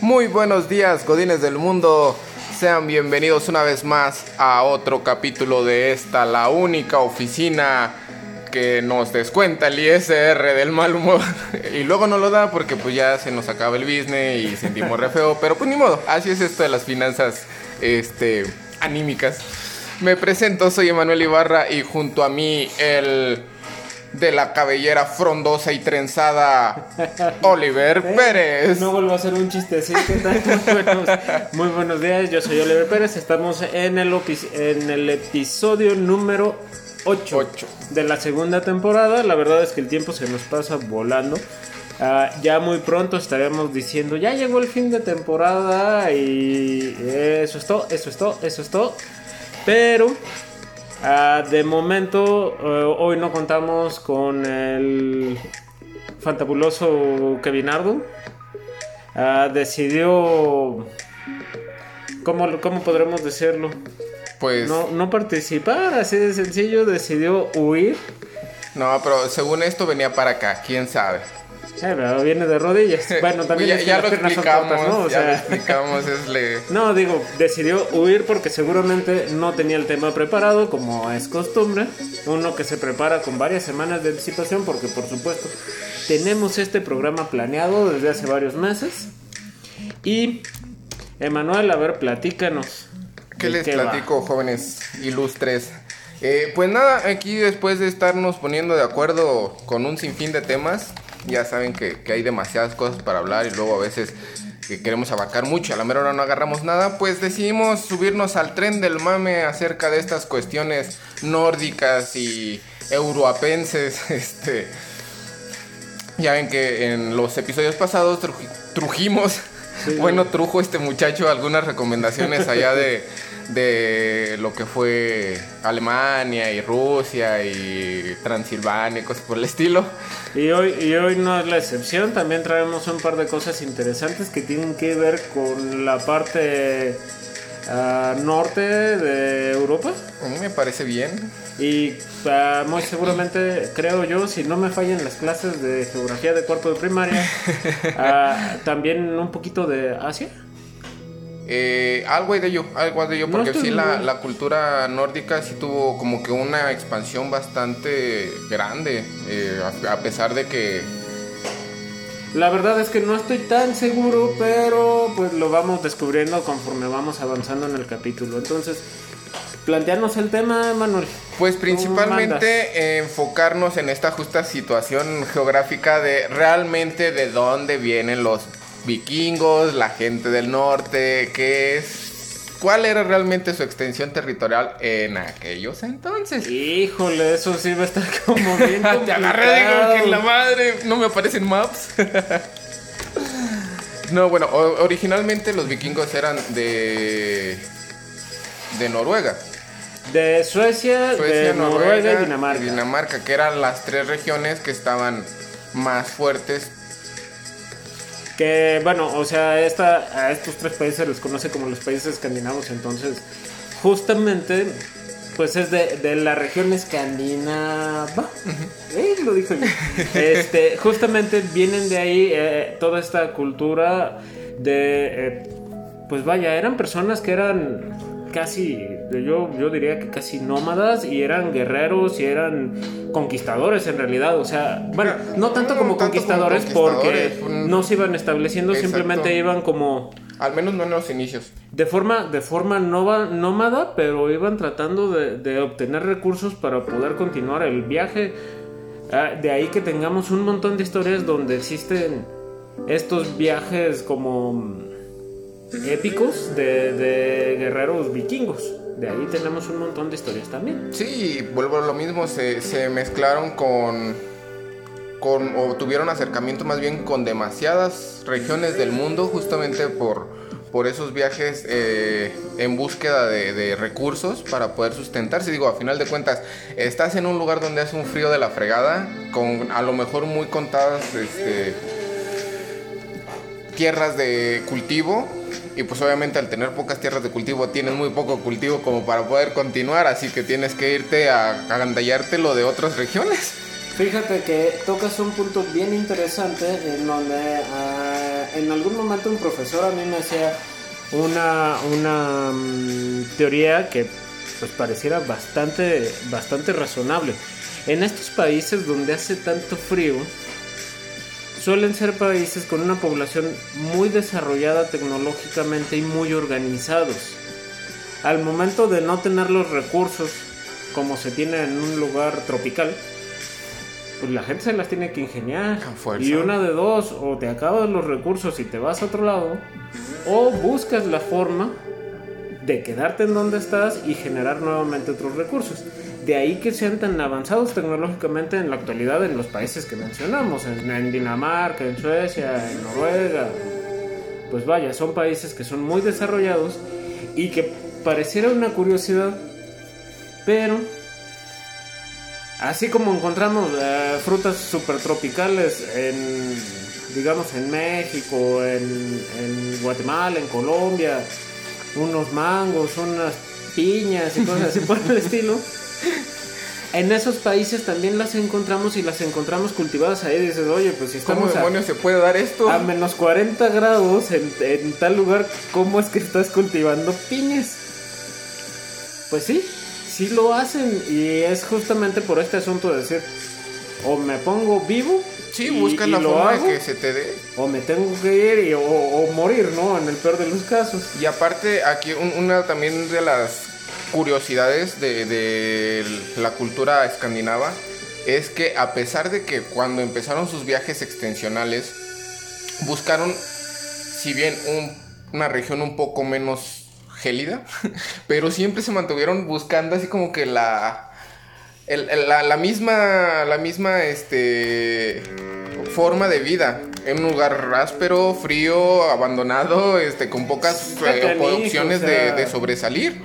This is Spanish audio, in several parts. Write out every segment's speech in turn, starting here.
Muy buenos días, Godines del Mundo. Sean bienvenidos una vez más a otro capítulo de esta, la única oficina que nos descuenta el ISR del mal humor. y luego no lo da porque pues ya se nos acaba el business y sentimos re feo. Pero pues ni modo, así es esto de las finanzas este, anímicas. Me presento, soy Emanuel Ibarra y junto a mí el de la cabellera frondosa y trenzada, Oliver Pérez. No vuelvo a hacer un chistecito. Muy buenos, muy buenos días, yo soy Oliver Pérez. Estamos en el, en el episodio número 8, Ocho. de la segunda temporada. La verdad es que el tiempo se nos pasa volando. Ah, ya muy pronto estaremos diciendo, ya llegó el fin de temporada y eso es todo, eso es todo, eso es todo. Pero ah, de momento eh, hoy no contamos con el fantabuloso Kevinardo. Ah, decidió... ¿Cómo, ¿Cómo podremos decirlo? Pues No, no participar, así de sencillo, decidió huir. no, pero según esto venía para acá, quién sabe. Pero viene de rodillas. Bueno, también ya, es que ya lo explicamos, cortas, ¿no? O ya lo explicamos, es le... no, digo, decidió huir porque seguramente no tenía el tema preparado, como es costumbre. Uno que se prepara con varias semanas de anticipación, porque por supuesto tenemos este programa planeado desde hace varios meses. Y, Emanuel, a ver, platícanos. ¿Qué ¿De les platico, jóvenes ilustres? Eh, pues nada, aquí después de estarnos poniendo de acuerdo con un sinfín de temas, ya saben que, que hay demasiadas cosas para hablar y luego a veces que queremos abarcar mucho, a la mera hora no agarramos nada, pues decidimos subirnos al tren del mame acerca de estas cuestiones nórdicas y euroapenses, este... Ya ven que en los episodios pasados truji- trujimos, Sí. bueno, trujo este muchacho algunas recomendaciones allá de, de lo que fue Alemania y Rusia y Transilvania y cosas por el estilo. Y hoy, y hoy no es la excepción, también traemos un par de cosas interesantes que tienen que ver con la parte ah, norte de Europa. Me parece bien. Y ah, muy seguramente, creo yo, si no me fallan las clases de geografía de cuarto de primaria, ah, también un poquito de Asia. Eh, algo hay de ello, algo hay de ello, porque sí la, cultura nórdica sí tuvo como que una expansión bastante grande, eh, a, a pesar de que La verdad es que no estoy tan seguro, pero pues lo vamos descubriendo conforme vamos avanzando en el capítulo. Entonces, plantearnos el tema, Manuel. Pues principalmente enfocarnos en esta justa situación geográfica de realmente de dónde vienen los vikingos, la gente del norte, qué es, cuál era realmente su extensión territorial en aquellos entonces. Híjole, eso sí va a estar como bien Te agarré, digo que la madre, no me aparecen maps. no, bueno, originalmente los vikingos eran de de Noruega. De Suecia, Suecia, de Noruega, y Dinamarca. y Dinamarca, que eran las tres regiones que estaban más fuertes. Que bueno, o sea, esta, a estos tres países se les conoce como los países escandinavos, entonces justamente pues es de, de la región escandinava. Eh, lo dijo yo. Este, justamente vienen de ahí eh, toda esta cultura de eh, pues vaya, eran personas que eran casi, yo, yo diría que casi nómadas y eran guerreros y eran conquistadores en realidad. O sea, bueno, no tanto No como conquistadores, porque un- no se iban estableciendo, Exacto. simplemente iban como Al menos no en los inicios. de forma, de forma nova- nómada, pero iban tratando de, de obtener recursos para poder continuar el viaje. Ah, de ahí que tengamos un montón de historias donde existen estos viajes como épicos de, guerreros vikingos. De ahí tenemos un montón de historias también. Sí, vuelvo a lo mismo, se, se mezclaron con, con, o tuvieron acercamiento más bien con demasiadas regiones del mundo, justamente por, por esos viajes eh, en búsqueda de, de recursos para poder sustentarse. Digo, a final de cuentas, estás en un lugar donde hace un frío de la fregada, con a lo mejor muy contadas este, tierras de cultivo y pues obviamente al tener pocas tierras de cultivo tienes muy poco cultivo como para poder continuar, así que tienes que irte a agandallarte lo de otras regiones. Fíjate que tocas un punto bien interesante en donde ah, en algún momento un profesor a mí me hacía una, una mm, teoría que pues pareciera bastante, bastante razonable. En estos países donde hace tanto frío, suelen ser países con una población muy desarrollada tecnológicamente y muy organizados. Al momento de no tener los recursos como se tiene en un lugar tropical, pues la gente se las tiene que ingeniar. Y una de dos, o te acabas los recursos y te vas a otro lado, o buscas la forma de quedarte en donde estás y generar nuevamente otros recursos. De ahí que sean tan avanzados tecnológicamente en la actualidad en los países que mencionamos, en, Dinamarca, en Suecia, en Noruega. Pues vaya, son países que son muy desarrollados y que pareciera una curiosidad, pero así como encontramos eh, frutas super tropicales en, digamos, en México, en, en Guatemala, en Colombia, unos mangos, unas piñas y cosas así por el estilo. En esos países también las encontramos y las encontramos cultivadas ahí. Dices, oye, pues si estamos. ¿Cómo demonios se puede dar esto? A menos 40 grados en, en tal lugar, ¿cómo es que estás cultivando piñas? Pues sí, sí lo hacen. Y es justamente por este asunto de decir, o me pongo vivo Sí, busca la forma de que se te dé. O me tengo que ir y, o, morir, ¿no? En el peor de los casos. Y aparte, aquí una también de las curiosidades de, de la cultura escandinava es que a pesar de que cuando empezaron sus viajes extensionales, buscaron, si bien una región un poco menos gélida, pero siempre se mantuvieron buscando así como que la la, misma, la misma este, forma de vida. En un lugar áspero, frío, abandonado, este, con pocas eh, opciones de, de, sobresalir.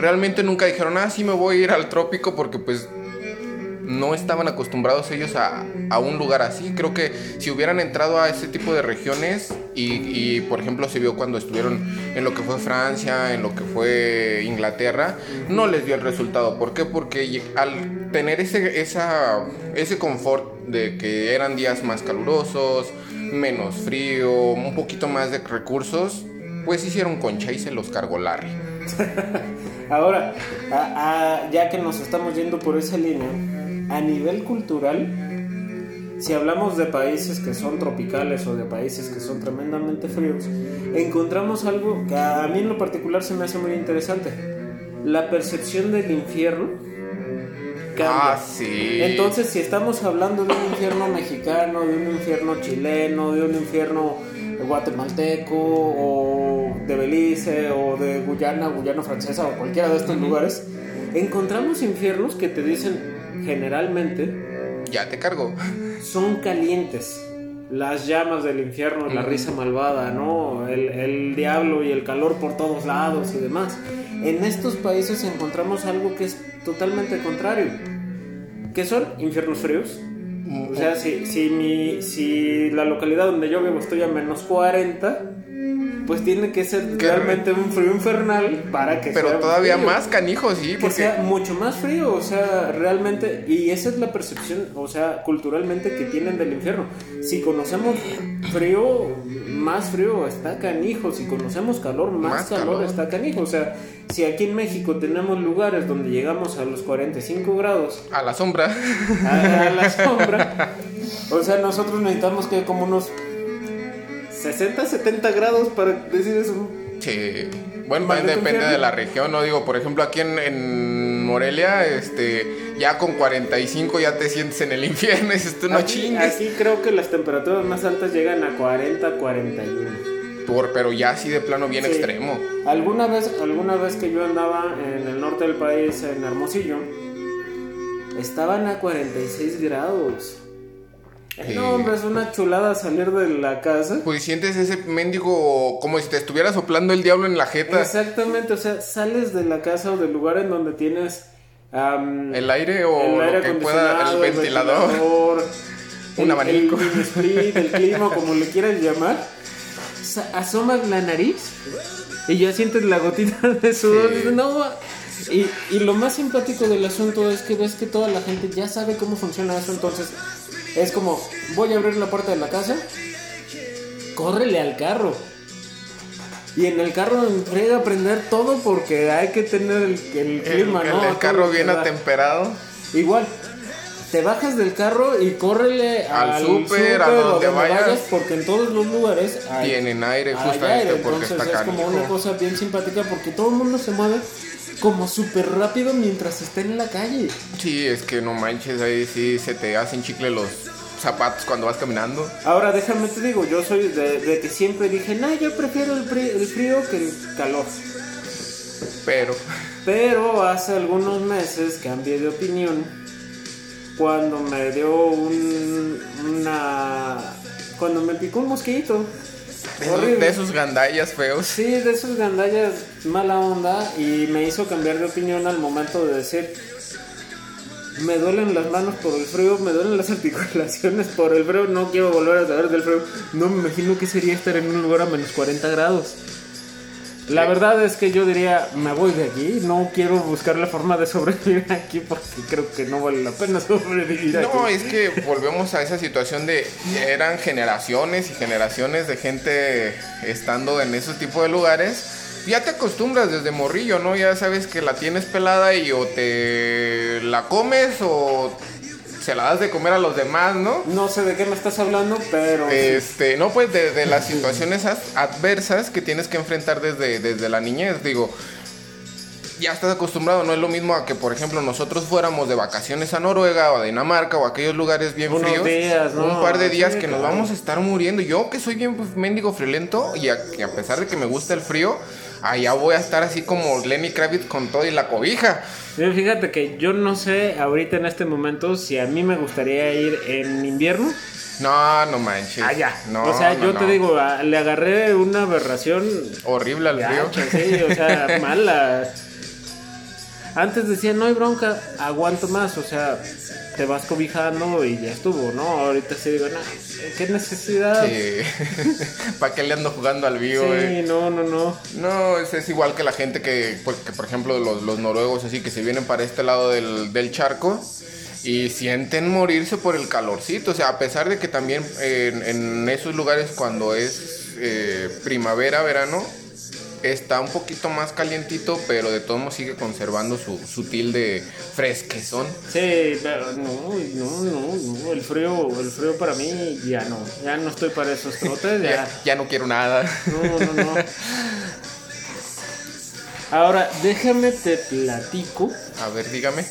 Realmente nunca dijeron, ah, sí me voy a ir al trópico porque pues no estaban acostumbrados ellos a, un lugar así. Creo que si hubieran entrado a ese tipo de regiones y, por ejemplo se vio cuando estuvieron en lo que fue Francia, en lo que fue Inglaterra, no les dio el resultado. ¿Por qué? Porque al tener ese, esa, ese confort de que eran días más calurosos, menos frío, un poquito más de recursos, pues hicieron concha y se los cargó Larry. Ahora, ya que nos estamos yendo por esa línea, a nivel cultural, si hablamos de países que son tropicales o de países que son tremendamente fríos, encontramos algo que a mí en lo particular se me hace muy interesante. La percepción del infierno cambia. Ah, sí. Entonces, si estamos hablando de un infierno mexicano, de un infierno chileno, de un infierno guatemalteco o de Belice o de Guyana, Guyana francesa o cualquiera de estos lugares, encontramos infiernos que te dicen generalmente... Ya te cargo. Son calientes. Las llamas del infierno, la risa malvada, ¿no? El, diablo y el calor por todos lados y demás. En estos países encontramos algo que es totalmente contrario. ¿Qué son? Infiernos fríos. O sea, si, si, mi, si la localidad donde yo vivo estoy a menos 40, pues tiene que ser realmente un frío infernal para que Pero todavía más canijo, sí. Que sea mucho más frío, o sea, realmente. Y esa es la percepción, o sea, culturalmente que tienen del infierno. Si conocemos frío, más frío está canijo. Si conocemos calor, más, calor, está canijo. O sea, si aquí en México tenemos lugares donde llegamos a los 45 grados. A la sombra. a la sombra. O sea, nosotros necesitamos que como unos 60, 70 grados para decir eso. Sí. Bueno, depende de la región, ¿no? Digo, por ejemplo, aquí en, Morelia, este, ya con 45 ya te sientes en el infierno, dices tú no aquí, Aquí creo que las temperaturas más altas llegan a 40, 41. Por, pero ya así de plano bien extremo. Alguna vez, alguna vez que yo andaba en el norte del país, en Hermosillo, estaban a 46 grados. No, hombre, es una chulada salir de la casa. Pues sientes ese mendigo como si te estuviera soplando el diablo en la jeta. Exactamente, o sea, sales de la casa o del lugar en donde tienes el aire o el que pueda, el ventilador, un abanico, el, el, el clima, como le quieras llamar. Asomas la nariz y ya sientes la gotita de sudor. Sí. No, va". y, y lo más simpático del asunto es que ves que toda la gente ya sabe cómo funciona eso. Entonces es como, voy a abrir la puerta de la casa, córrele al carro. Y en el carro entrega a prender todo porque hay que tener el, el clima, el- ¿no? el carro bien atemperado. Igual, te bajas del carro y córrele Al al, súper, a o donde vayas. porque en todos los lugares hay, Tienen aire, hay justamente aire, porque entonces está es como una cosa bien simpática porque todo el mundo se mueve como súper rápido mientras está en la calle. Sí, es que no manches, ahí sí se te hacen chicle los zapatos cuando vas caminando. Ahora déjame te digo, yo soy de, de que siempre dije, no, yo prefiero el frío, el frío que el calor. Pero, Pero hace algunos meses cambié de opinión cuando me dio un, una... cuando me picó un mosquito. de de esos gandallas feos. Sí, de esos gandallas mala onda y me hizo cambiar de opinión al momento de decir, me duelen las manos por el frío, me duelen las articulaciones por el frío, no quiero volver a saber del frío. No me imagino que sería estar en un lugar a menos 40 grados. La verdad es que yo diría, me voy de aquí, no quiero buscar la forma de sobrevivir aquí porque creo que no vale la pena sobrevivir aquí. No, es que volvemos a esa situación de eran generaciones y generaciones de gente estando en ese tipo de lugares. Ya te acostumbras desde morrillo, ¿no? Ya sabes que la tienes pelada y o te la comes o se la das de comer a los demás, ¿no? No sé de qué me estás hablando, pero... Este, no, pues de, de las situaciones as- adversas que tienes que enfrentar desde, desde la niñez, digo, ya estás acostumbrado, no es lo mismo a que, por ejemplo, nosotros fuéramos de vacaciones a Noruega o a Dinamarca o a aquellos lugares bien Unos fríos, días, ¿no? un par de días Sí, que nos vamos a estar muriendo. Yo que soy bien pues, mendigo friolento y a pesar de que me gusta el frío, allá voy a estar así como Lenny Kravitz con todo y la cobija. Fíjate que yo no sé ahorita en este momento si a mí me gustaría ir en invierno No, no manches. allá. No, o sea, no, yo no. te digo, le agarré una aberración Horrible al frío. sí, o sea, mala. Antes decía, no hay bronca, aguanto más, o sea, te vas cobijando y ya estuvo, ¿no? Ahorita sí digo, no, qué necesidad. Sí, ¿Para qué le ando jugando al vivo, eh? no, no, no. No, es, es igual que la gente que, que, por ejemplo, los, los noruegos así que se vienen para este lado del, del charco y sienten morirse por el calorcito. O sea, a pesar de que también eh, en, en esos lugares cuando es eh, primavera, verano, está un poquito más calientito, pero de todos modos sigue conservando su, su tilde fresquezón. Sí, pero no, no, no, no, el frío, el frío para mí ya no, ya no estoy para esos trotes, ya. Ya, ya no quiero nada. No, no, no. Ahora, déjame te platico. A ver, dígame.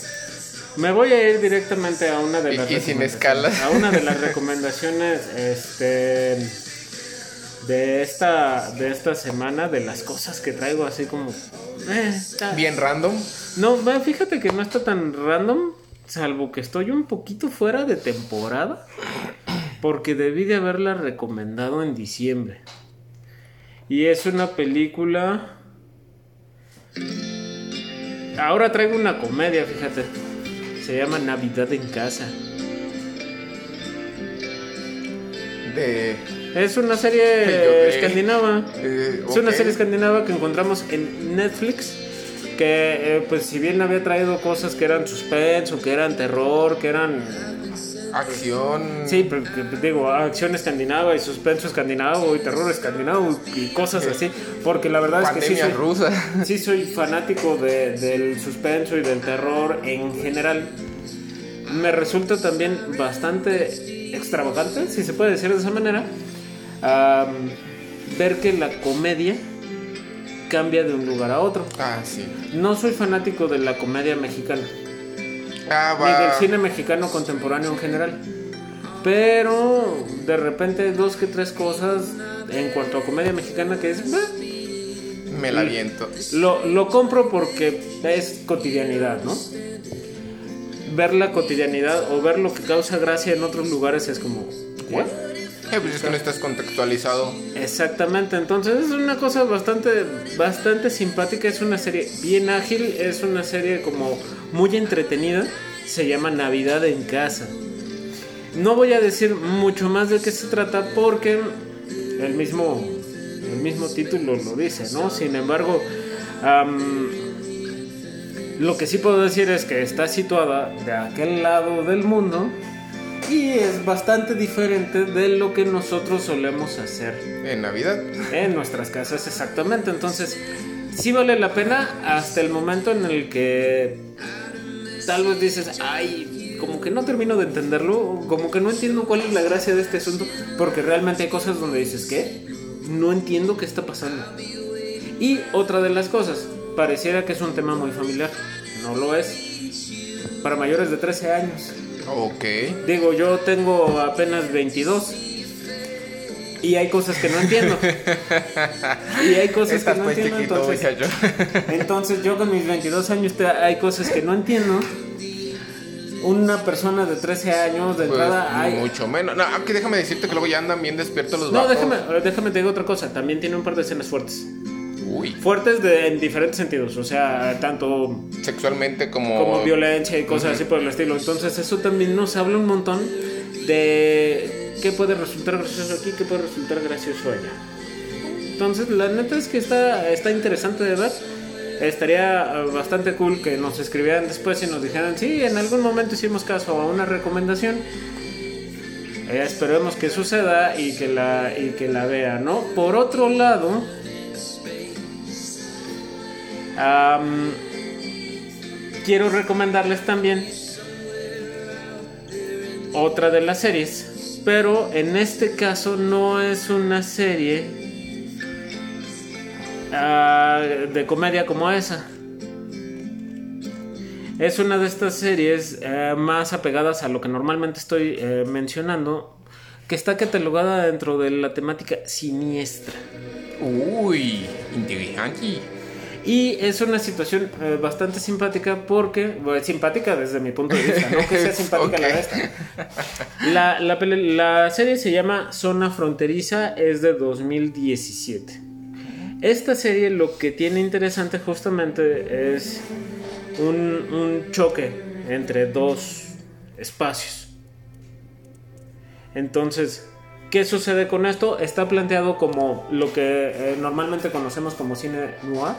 Me voy a ir directamente a una de Y- las y sin escalas. A una de las recomendaciones este de esta de esta semana de las cosas que traigo así como eh, está- Bien random. No, fíjate que no está tan random, salvo que estoy un poquito fuera de temporada, porque debí de haberla recomendado en diciembre. Y es una película... Ahora traigo una comedia, fíjate. Se llama Navidad en casa. De. Es una serie escandinava. eh, Es una serie escandinava que encontramos en Netflix. Que, eh, pues, si bien había traído cosas que eran suspenso, que eran terror, que eran. Acción. Sí, pero, que, digo, acción escandinava y suspenso escandinavo y terror escandinavo y cosas así. Porque la verdad es que sí soy, rusa. sí soy fanático de- del suspenso y del terror en general. Me resulta también bastante extravagante, si se puede decir de esa manera, ver que la comedia cambia de un lugar a otro. Ah, sí. No soy fanático de la comedia mexicana, Ah, ni del cine mexicano contemporáneo en general. Pero de repente dos que tres cosas en cuanto a comedia mexicana que es... Me la viento. Lo, lo compro porque es cotidianidad, ¿no? Ver la cotidianidad o ver lo que causa gracia en otros lugares es como... ¿What? Eh, pues es que no estás contextualizado. Exactamente, entonces es una cosa bastante, bastante simpática, es una serie bien ágil, es una serie como muy entretenida, se llama Navidad en casa. No voy a decir mucho más de qué se trata porque el mismo el mismo título lo dice, ¿no? Sin embargo, lo que sí puedo decir es que está situada de aquel lado del mundo y es bastante diferente de lo que nosotros solemos hacer. En Navidad. En nuestras casas, exactamente. Entonces, sí vale la pena hasta el momento en el que tal vez dices, ay, como que no termino de entenderlo, como que no entiendo cuál es la gracia de este asunto, porque realmente hay cosas donde dices, ¿qué? No entiendo qué está pasando. Y otra de las cosas, pareciera que es un tema muy familiar. No lo es. Para mayores de 13 años. Ok. Digo, yo tengo apenas 22. Y hay cosas que no entiendo. y hay cosas que no pues entiendo. entonces, yo. entonces yo con mis 22 años hay cosas que no entiendo. Una persona de 13 años de pues, entrada hay... Mucho menos. No, aunque déjame decirte que luego ya andan bien despiertos los No, déjame, déjame te digo otra cosa. También tiene un par de escenas fuertes. Fuertes de, en diferentes sentidos, o sea, tanto sexualmente como... Como violencia y cosas así por el estilo. Entonces eso también nos habla un montón de qué puede resultar gracioso aquí, qué puede resultar gracioso allá. Entonces la neta es que está, está interesante de ver. Estaría bastante cool que nos escribieran después y nos dijeran, sí, en algún momento hicimos caso a una recomendación. Eh, esperemos que suceda y que la, y que la vea, ¿no? Por otro lado, quiero recomendarles también otra de las series, pero en este caso no es una serie ah, de comedia como esa. Es una de estas series eh, más apegadas a lo que normalmente estoy eh, mencionando, que está catalogada dentro de la temática siniestra. Uy, inteligente. Y es una situación eh, bastante simpática porque, bueno, simpática desde mi punto de vista, no que sea simpática la esta. La, la, la, serie se llama Zona Fronteriza, es de 2017. Esta serie lo que tiene interesante justamente es un, un choque entre dos espacios. Entonces, ¿Qué sucede con esto? Está planteado como lo que eh, normalmente conocemos como cine noir.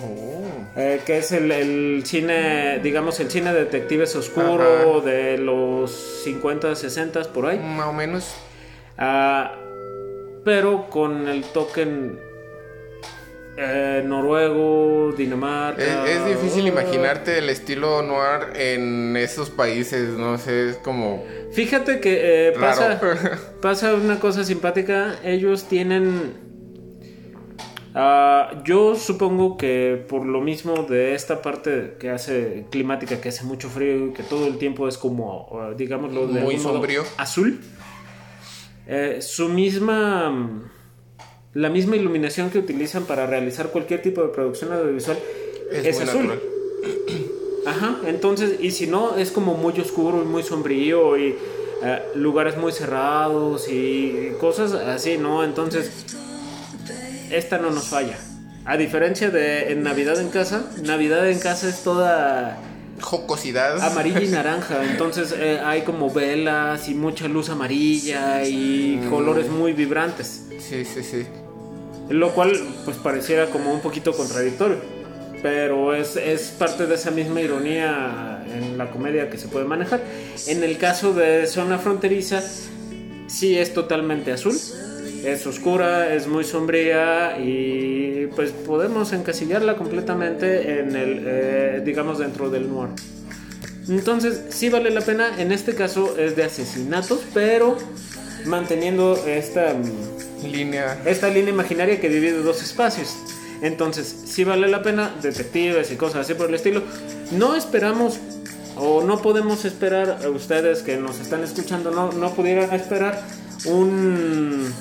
Oh. Eh, que es el, cine, digamos, el cine detectives oscuro de los 50, 60 por ahí. Más o menos. Ah, pero con el token eh, noruego, Dinamarca. Es, difícil imaginarte el estilo noir en esos países, no sé, es como. Fíjate que eh, pasa, pasa una cosa simpática. Ellos tienen. Ah, yo supongo que por lo mismo de esta parte que hace climática, que hace mucho frío y que todo el tiempo es como, ah, digámoslo, de muy sombrío, azul. Eh, su misma la misma iluminación que utilizan para realizar cualquier tipo de producción audiovisual es, azul. Ajá, entonces, y si no, es como muy oscuro y muy sombrío y eh, lugares muy cerrados y cosas así, ¿no? Entonces, esta no nos falla. A diferencia de en Navidad en casa, Navidad en casa es toda jocosidad. Amarilla y naranja. Entonces eh, hay como velas y mucha luz amarilla y mm. colores muy vibrantes. Sí, sí, sí. Lo cual pues pareciera como un poquito contradictorio. Pero es, parte de esa misma ironía en la comedia que se puede manejar. En el caso de Zona Fronteriza, sí es totalmente azul. Es oscura, es muy sombría y pues podemos encasillarla completamente en el, eh, digamos, dentro del noir. Entonces, sí vale la pena. En este caso es de asesinatos, pero manteniendo esta línea. Esta línea imaginaria que divide dos espacios. Entonces, si vale la pena, detectives y cosas así por el estilo. No esperamos o no podemos esperar a ustedes que nos están escuchando, no, no pudieran esperar un.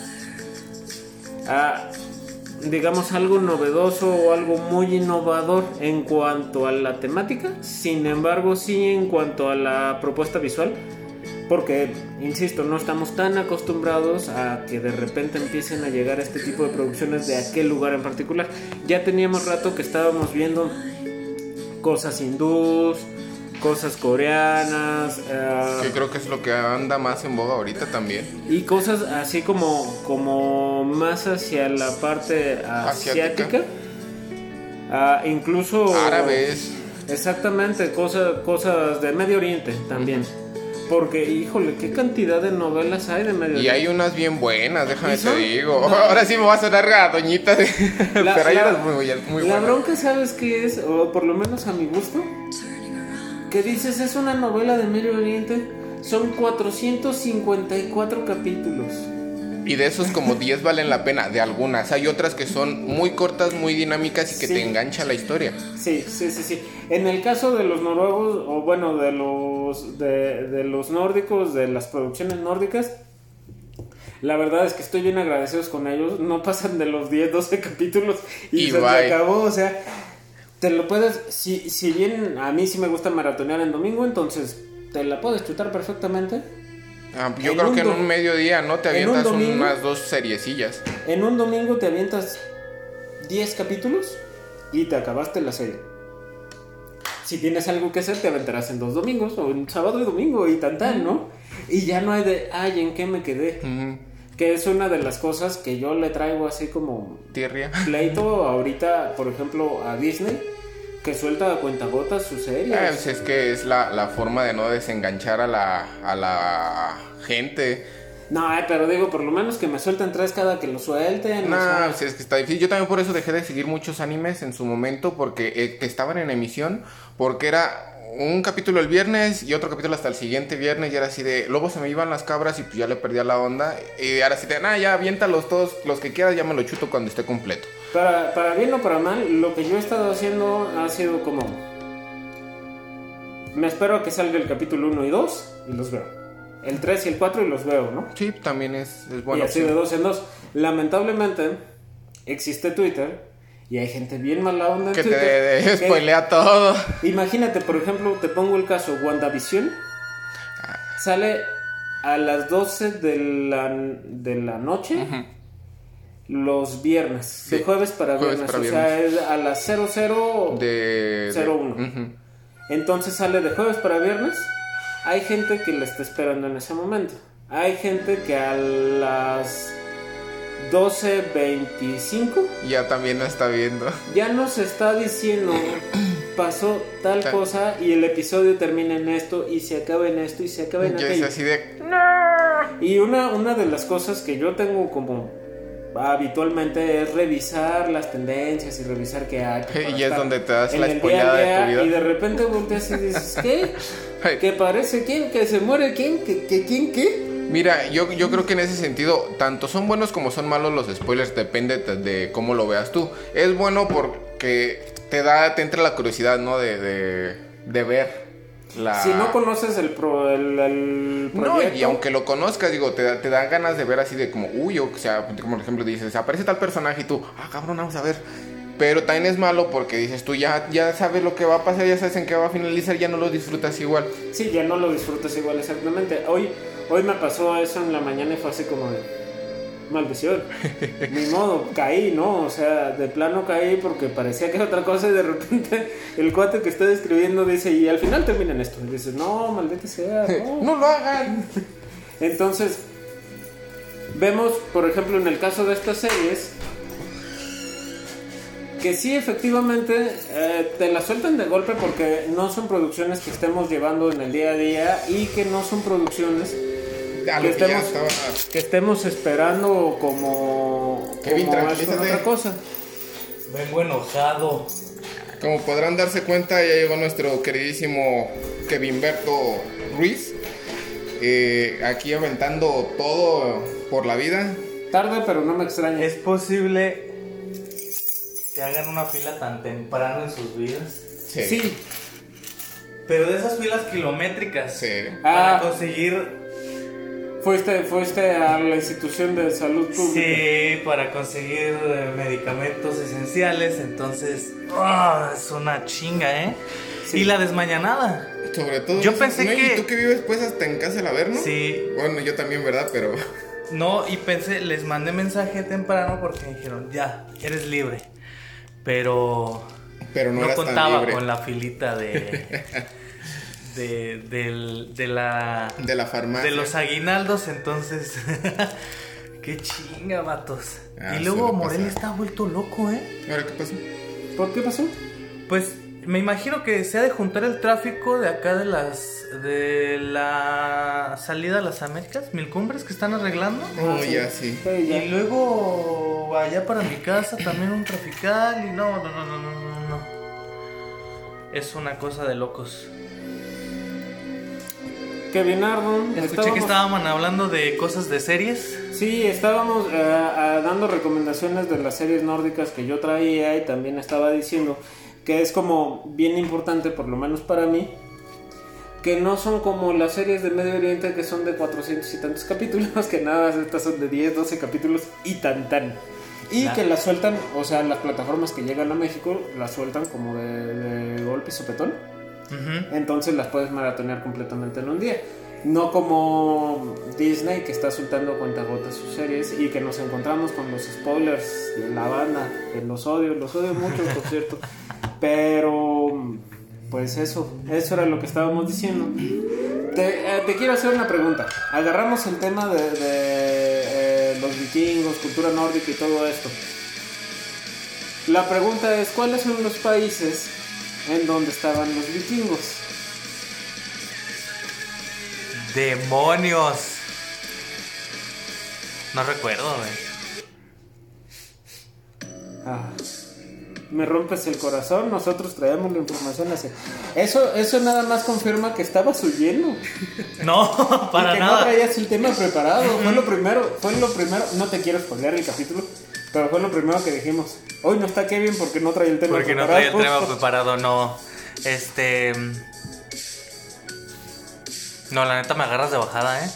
Digamos algo novedoso o algo muy innovador en cuanto a la temática, sin embargo sí en cuanto a la propuesta visual porque, insisto, no estamos tan acostumbrados a que de repente empiecen a llegar este tipo de producciones de aquel lugar en particular. Ya teníamos rato que estábamos viendo cosas hindús, cosas coreanas. Que creo que es lo que anda más en boga ahorita también. y cosas así como, como más hacia la parte asiática. Asiática. Ah, incluso... Árabes. Exactamente, cosas, cosas de Medio Oriente también. Porque, híjole, qué cantidad de novelas hay de Medio Y Oriente. hay unas bien buenas, déjame ¿Y te digo. No. Ahora sí me va a sonar a doñita de... La- Pero hay la- unas muy, muy La buenas. bronca, ¿sabes qué es? O por lo menos a mi gusto. Que dices, es una novela de Medio Oriente. Son 454 capítulos. Y de esos como 10 valen la pena, de algunas. Hay otras que son muy cortas, muy dinámicas y que Sí. te engancha la historia. Sí, sí, sí, sí. En el caso de los noruegos, o bueno, de los, de, de los nórdicos, de las producciones nórdicas, la verdad es que estoy bien agradecidos con ellos. No pasan de los 10, 12 capítulos y, Y se acabó. O sea, te lo puedes. Si, si bien a mí sí me gusta maratonear en domingo, entonces te la puedes chutar perfectamente. Ah, yo En creo que en un mediodía, ¿no? Te en un avientas domingo- unas dos seriecillas. En un domingo te avientas 10 capítulos y te acabaste la serie. Si tienes algo que hacer, te aventarás en dos domingos o en sábado y domingo y tan tan, ¿no? Y ya no hay de, ay, ¿en qué me quedé? Ujú. Que es una de las cosas que yo le traigo así como Tierria. pleito ahorita, por ejemplo, a Disney, que suelta a cuentagotas sus series. Ah, pues es que es la, la forma de no desenganchar a la, a la gente. No, ay, pero digo, por lo menos que me suelten tres cada que lo suelten. No, pues es que está difícil. Yo también por eso dejé de seguir muchos animes en su momento, porque eh, que estaban en emisión, porque era un capítulo el viernes y otro capítulo hasta el siguiente viernes, y era así de, luego se me iban las cabras y pues ya le perdía la onda, y ahora sí de, nah, ya aviéntalos todos, los que quieras, ya me lo chuto cuando esté completo. Para, para bien o para mal, lo que yo he estado haciendo ha sido como... Me espero a que salga el capítulo 1 y 2 y los veo. El 3 y el 4 y los veo, ¿no? Sí, también es, es y buena así de dos en dos. Lamentablemente, existe Twitter y hay gente bien mala onda en Que te de- que- spoilea todo. Imagínate, por ejemplo, te pongo el caso WandaVision. Ah. Sale a las 12 de la, de la noche los viernes. De jueves para jueves viernes. para o sea, es a las 00. De... de- 01. Ujú. Entonces sale de jueves para viernes. Hay gente que la está esperando en ese momento. Hay gente que a las 12.25 Ya también la está viendo. ya nos está diciendo pasó tal cosa y el episodio termina en esto y se acaba en esto y se acaba en es aquello. así de... Y una, una de las cosas que yo tengo como habitualmente es revisar las tendencias y revisar qué hay. Y es donde te das la de tu vida. Y de repente volteas y dices, ¿qué? ¿Que parece quién? ¿Que se muere quién? ¿Que, que quién qué? Mira, yo, yo creo que en ese sentido, tanto son buenos como son malos los spoilers, depende de, cómo lo veas tú. Es bueno porque te da, te entra la curiosidad, ¿no? De, de, de ver la... Si no conoces el, pro, el, el No, proyecto... y aunque lo conozcas, digo, te, da- te dan ganas de ver así de como, uy, o sea, como por ejemplo dices, aparece tal personaje y tú, ah, cabrón, vamos a ver. Pero también es malo porque dices, tú ya, ya sabes lo que va a pasar, ya sabes en qué va a finalizar, ya no lo disfrutas igual. Sí, ya no lo disfrutas igual exactamente. Hoy, hoy me pasó eso en la mañana y fue así como de maldición. Ni modo, caí, ¿no? O sea, de plano caí porque parecía que era otra cosa y de repente el cuate que está describiendo dice, y al final termina en esto. Y dices, no, maldita sea, no. No lo hagan. Entonces, vemos, por ejemplo, en el caso de estas series, que sí, efectivamente, eh, te la sueltan de golpe porque no son producciones que estemos llevando en el día a día y que no son producciones A que lo que ya estemos, estaba... que estemos esperando como, Kevin, como tranquilízate. otra cosa. Vengo enojado. Como podrán darse cuenta, ya llegó nuestro queridísimo Kevinberto Ruiz. eh, aquí aventando todo por la vida. Tarde, pero no me extraña. ¿Es posible que hagan una fila tan temprano en sus vidas? Sí. Sí, Pero de esas filas kilométricas. Sí. Para Ah. conseguir. Fuiste, fuiste a la institución de salud pública. Sí, para conseguir eh, medicamentos esenciales. Entonces. ah, es una chinga, ¿eh? Sí. Y la desmañanada. Sobre todo. Yo eso, pensé ¿no? que- ¿Y tú que vives pues hasta en casa del Averno? Sí. Bueno, yo también, ¿verdad? Pero. No, y pensé, les mandé mensaje temprano porque me dijeron, ya, eres libre. Pero Pero no, no, eras tan contaba libre. con la filita de, de, del- de la De la farmacia. de los aguinaldos, entonces qué chinga, vatos. Ah, y luego Morelia está vuelto loco, ¿eh? ¿Ahora qué pasó? ¿Por qué pasó? Pues me imagino que se ha de juntar el tráfico de acá de las de la salida a las Américas, mil cumbres que están arreglando. Oh, ya sí. Sí, ya. Y luego allá para mi casa también un trafical y no, no, no, no, no, no, no. Es una cosa de locos. Kevin Arnold. Escuché que estaban hablando de cosas de series. Sí, estábamos eh, eh, dando recomendaciones de las series nórdicas que yo traía y también estaba diciendo que es como bien importante, por lo menos para mí, que no son como las series de Medio Oriente que son de 400 y tantos capítulos, que nada, estas son de 10, 12 capítulos y tan tan. Y que las sueltan, o sea, las plataformas que llegan a México las sueltan como de, de golpe y sopetón. Entonces las puedes maratonear completamente en un día. No como Disney que está soltando cuentagotas sus series y que nos encontramos con los spoilers de la banda, que los odio, los odio mucho, por cierto. Pero, pues eso, eso era lo que estábamos diciendo. Te, eh, te quiero hacer una pregunta. Agarramos el tema de, de, eh, los vikingos, cultura nórdica y todo esto. La pregunta es, ¿cuáles son los países en donde estaban los vikingos? Demonios. No recuerdo, güey. Ah, me rompes el corazón, nosotros traemos la información así. Eso, eso nada más confirma que estabas huyendo. No, para y que no nada. traías el tema preparado. Fue lo primero, fue lo primero. No te quiero spoilear el capítulo, pero fue lo primero que dijimos. Hoy no está Kevin porque no trae el tema Porque no preparado. traía el tema preparado, no. Este. No, la neta me agarras de bajada, ¿eh?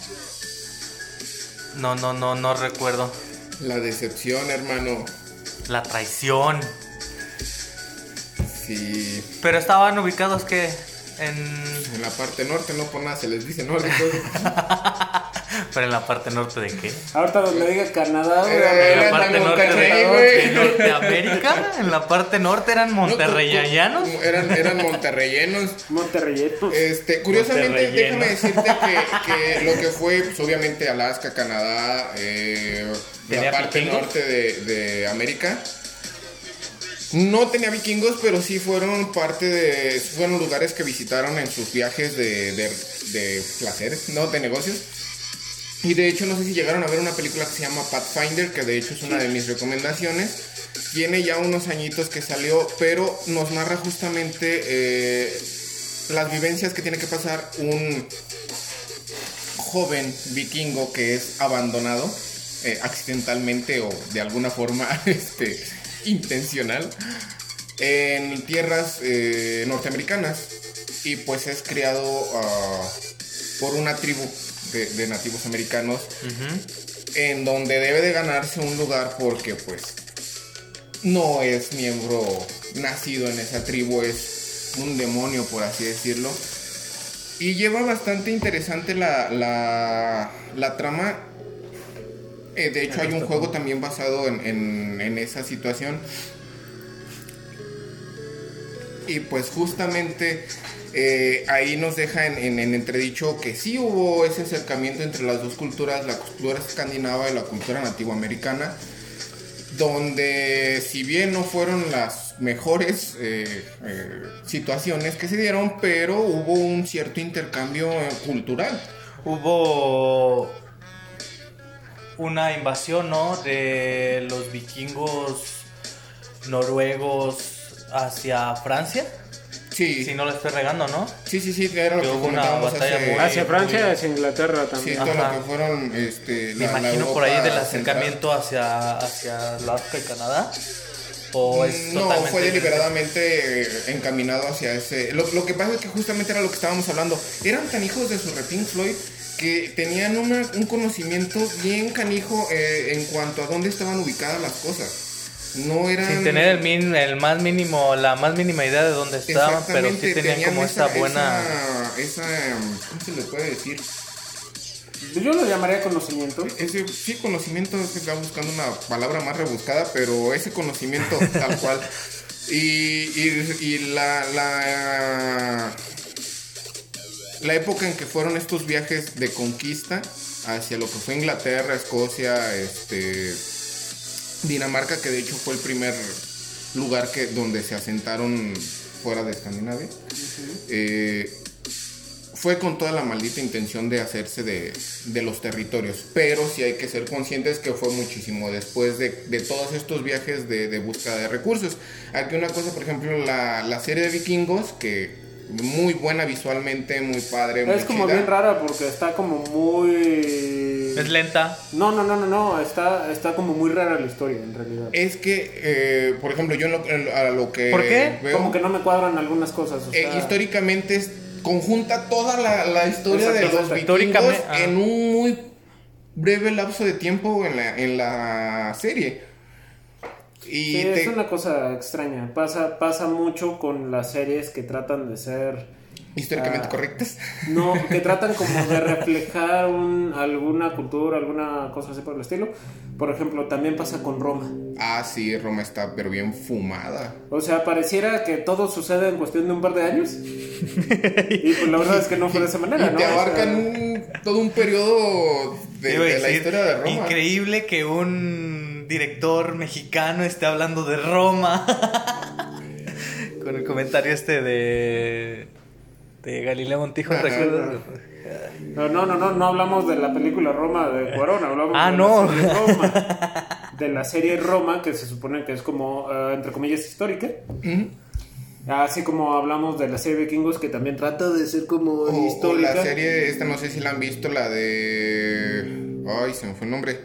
No, no, no, no recuerdo. La decepción, hermano. La traición. Sí. Pero estaban ubicados que en. En la parte norte no por nada se les dice nórdicos. Pero en la parte norte de qué? Ahorita donde diga Canadá, güey, Eh, En la Eran parte de norte de, Norteamérica. En la parte norte eran monterreyanos. No, eran, eran monterreyenos. Monterreyetos. Este, curiosamente, déjame decirte que, que lo que fue, pues, obviamente, Alaska, Canadá, eh, la ¿Tenía parte norte de, de América. No tenía vikingos, pero sí fueron parte de. Fueron lugares que visitaron en sus viajes de, de, placeres, no de negocios. Y de hecho, no sé si llegaron a ver una película que se llama Pathfinder, que de hecho es una de mis recomendaciones. Tiene ya unos añitos que salió, pero nos narra justamente eh, las vivencias que tiene que pasar un joven vikingo que es abandonado eh, accidentalmente o de alguna forma este, intencional en tierras eh, norteamericanas y pues es criado ah, por una tribu de, de nativos americanos en donde debe de ganarse un lugar porque pues no es miembro nacido en esa tribu, es un demonio por así decirlo. Y lleva bastante interesante la, la, la trama. Eh, de hecho hay un juego también basado en, en- en esa situación. Y pues justamente eh, ahí nos deja en, en- en entredicho que sí hubo ese acercamiento entre las dos culturas, la cultura escandinava y la cultura nativoamericana, donde si bien no fueron las mejores eh, eh, situaciones que se dieron, pero hubo un cierto intercambio cultural. Hubo una invasión, ¿no? De los vikingos noruegos hacia Francia. Sí, Si no lo estoy regando, ¿no? sí, sí, sí, era lo Que hubo una batalla hace- muy- Hacia Francia, hacia Inglaterra Sí, también. todo Ajá. lo que fueron, este, Me la- la imagino por ahí del acercamiento hacia, hacia Alaska y Canadá. ¿O es No, totalmente fue deliberadamente eh, encaminado hacia ese. Lo, lo que pasa es que justamente era lo que estábamos hablando. Eran tan hijos de su Repin Floyd que tenían una- un conocimiento bien canijo eh, en cuanto a dónde estaban ubicadas las cosas. No eran. Sin tener el, min- el más mínimo, la más mínima idea de dónde estaban, pero sí tenían como esta esa- buena... Esa, esa, ¿Cómo se le puede decir? Yo lo llamaría conocimiento. Ese sí, conocimiento, es que estaba buscando una palabra más rebuscada, pero ese conocimiento tal cual. Y, y, y la, la, la época en que fueron estos viajes de conquista hacia lo que fue Inglaterra, Escocia, este, Dinamarca, que de hecho fue el primer lugar que, donde se asentaron fuera de Escandinavia. Eh, fue con toda la maldita intención de hacerse de, de, los territorios. Pero sí hay que ser conscientes que fue muchísimo después de, de todos estos viajes de, de, búsqueda de recursos. Aquí una cosa, por ejemplo, la, la serie de vikingos, que muy buena visualmente, muy padre. Es como chida. bien rara porque está como muy... Es lenta. No, no, no, no, no, está, está como muy rara la historia en realidad. Es que, eh, por ejemplo, yo lo, a lo que ¿Por qué? veo... Como que no me cuadran algunas cosas. O sea... eh, históricamente es, conjunta toda la, la historia de los vikingos ah. en un muy breve lapso de tiempo en la, en la serie. Y sí, te... es una cosa extraña. Pasa, pasa mucho con las series que tratan de ser históricamente uh, correctas. No, que tratan como de reflejar un, alguna cultura, alguna cosa así por el estilo. Por ejemplo, también pasa con Roma. Ah, sí, Roma está pero bien fumada. O sea, pareciera que todo sucede en cuestión de un par de años. y pues la verdad es que no fue de esa manera, y ¿no? te abarcan o sea, un, todo un periodo de, de la historia de Roma. Increíble que un director mexicano esté hablando de Roma. Con el comentario este de de Galileo Montijo, ¿recuerdas? No, no, no, no, no hablamos de la película Roma de Cuarón, hablamos ah, de, no. la serie Roma, de la serie Roma, que se supone que es como, uh, entre comillas, histórica. Así como hablamos de la serie Vikingos, que también trata de ser como o, histórica. O la serie, esta no sé si la han visto, la de... Ay, se me fue el nombre.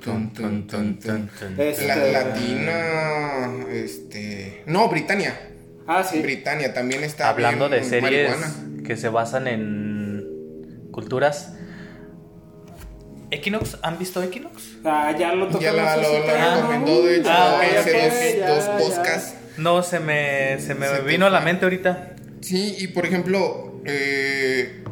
Tun, tun, tun, este... La latina, este, no, Britannia. Ah, sí. Britannia también está hablando bien de series marihuana. que se basan en culturas. Equinox, ¿han visto Equinox? Ah, ya lo tocamos. Ya la, lo, la recomendó, de hecho, Ah, hace ok, dos, ya, dos ya. podcasts. No, se me, se me Se vino a la mente ahorita. Sí, y por ejemplo, eh,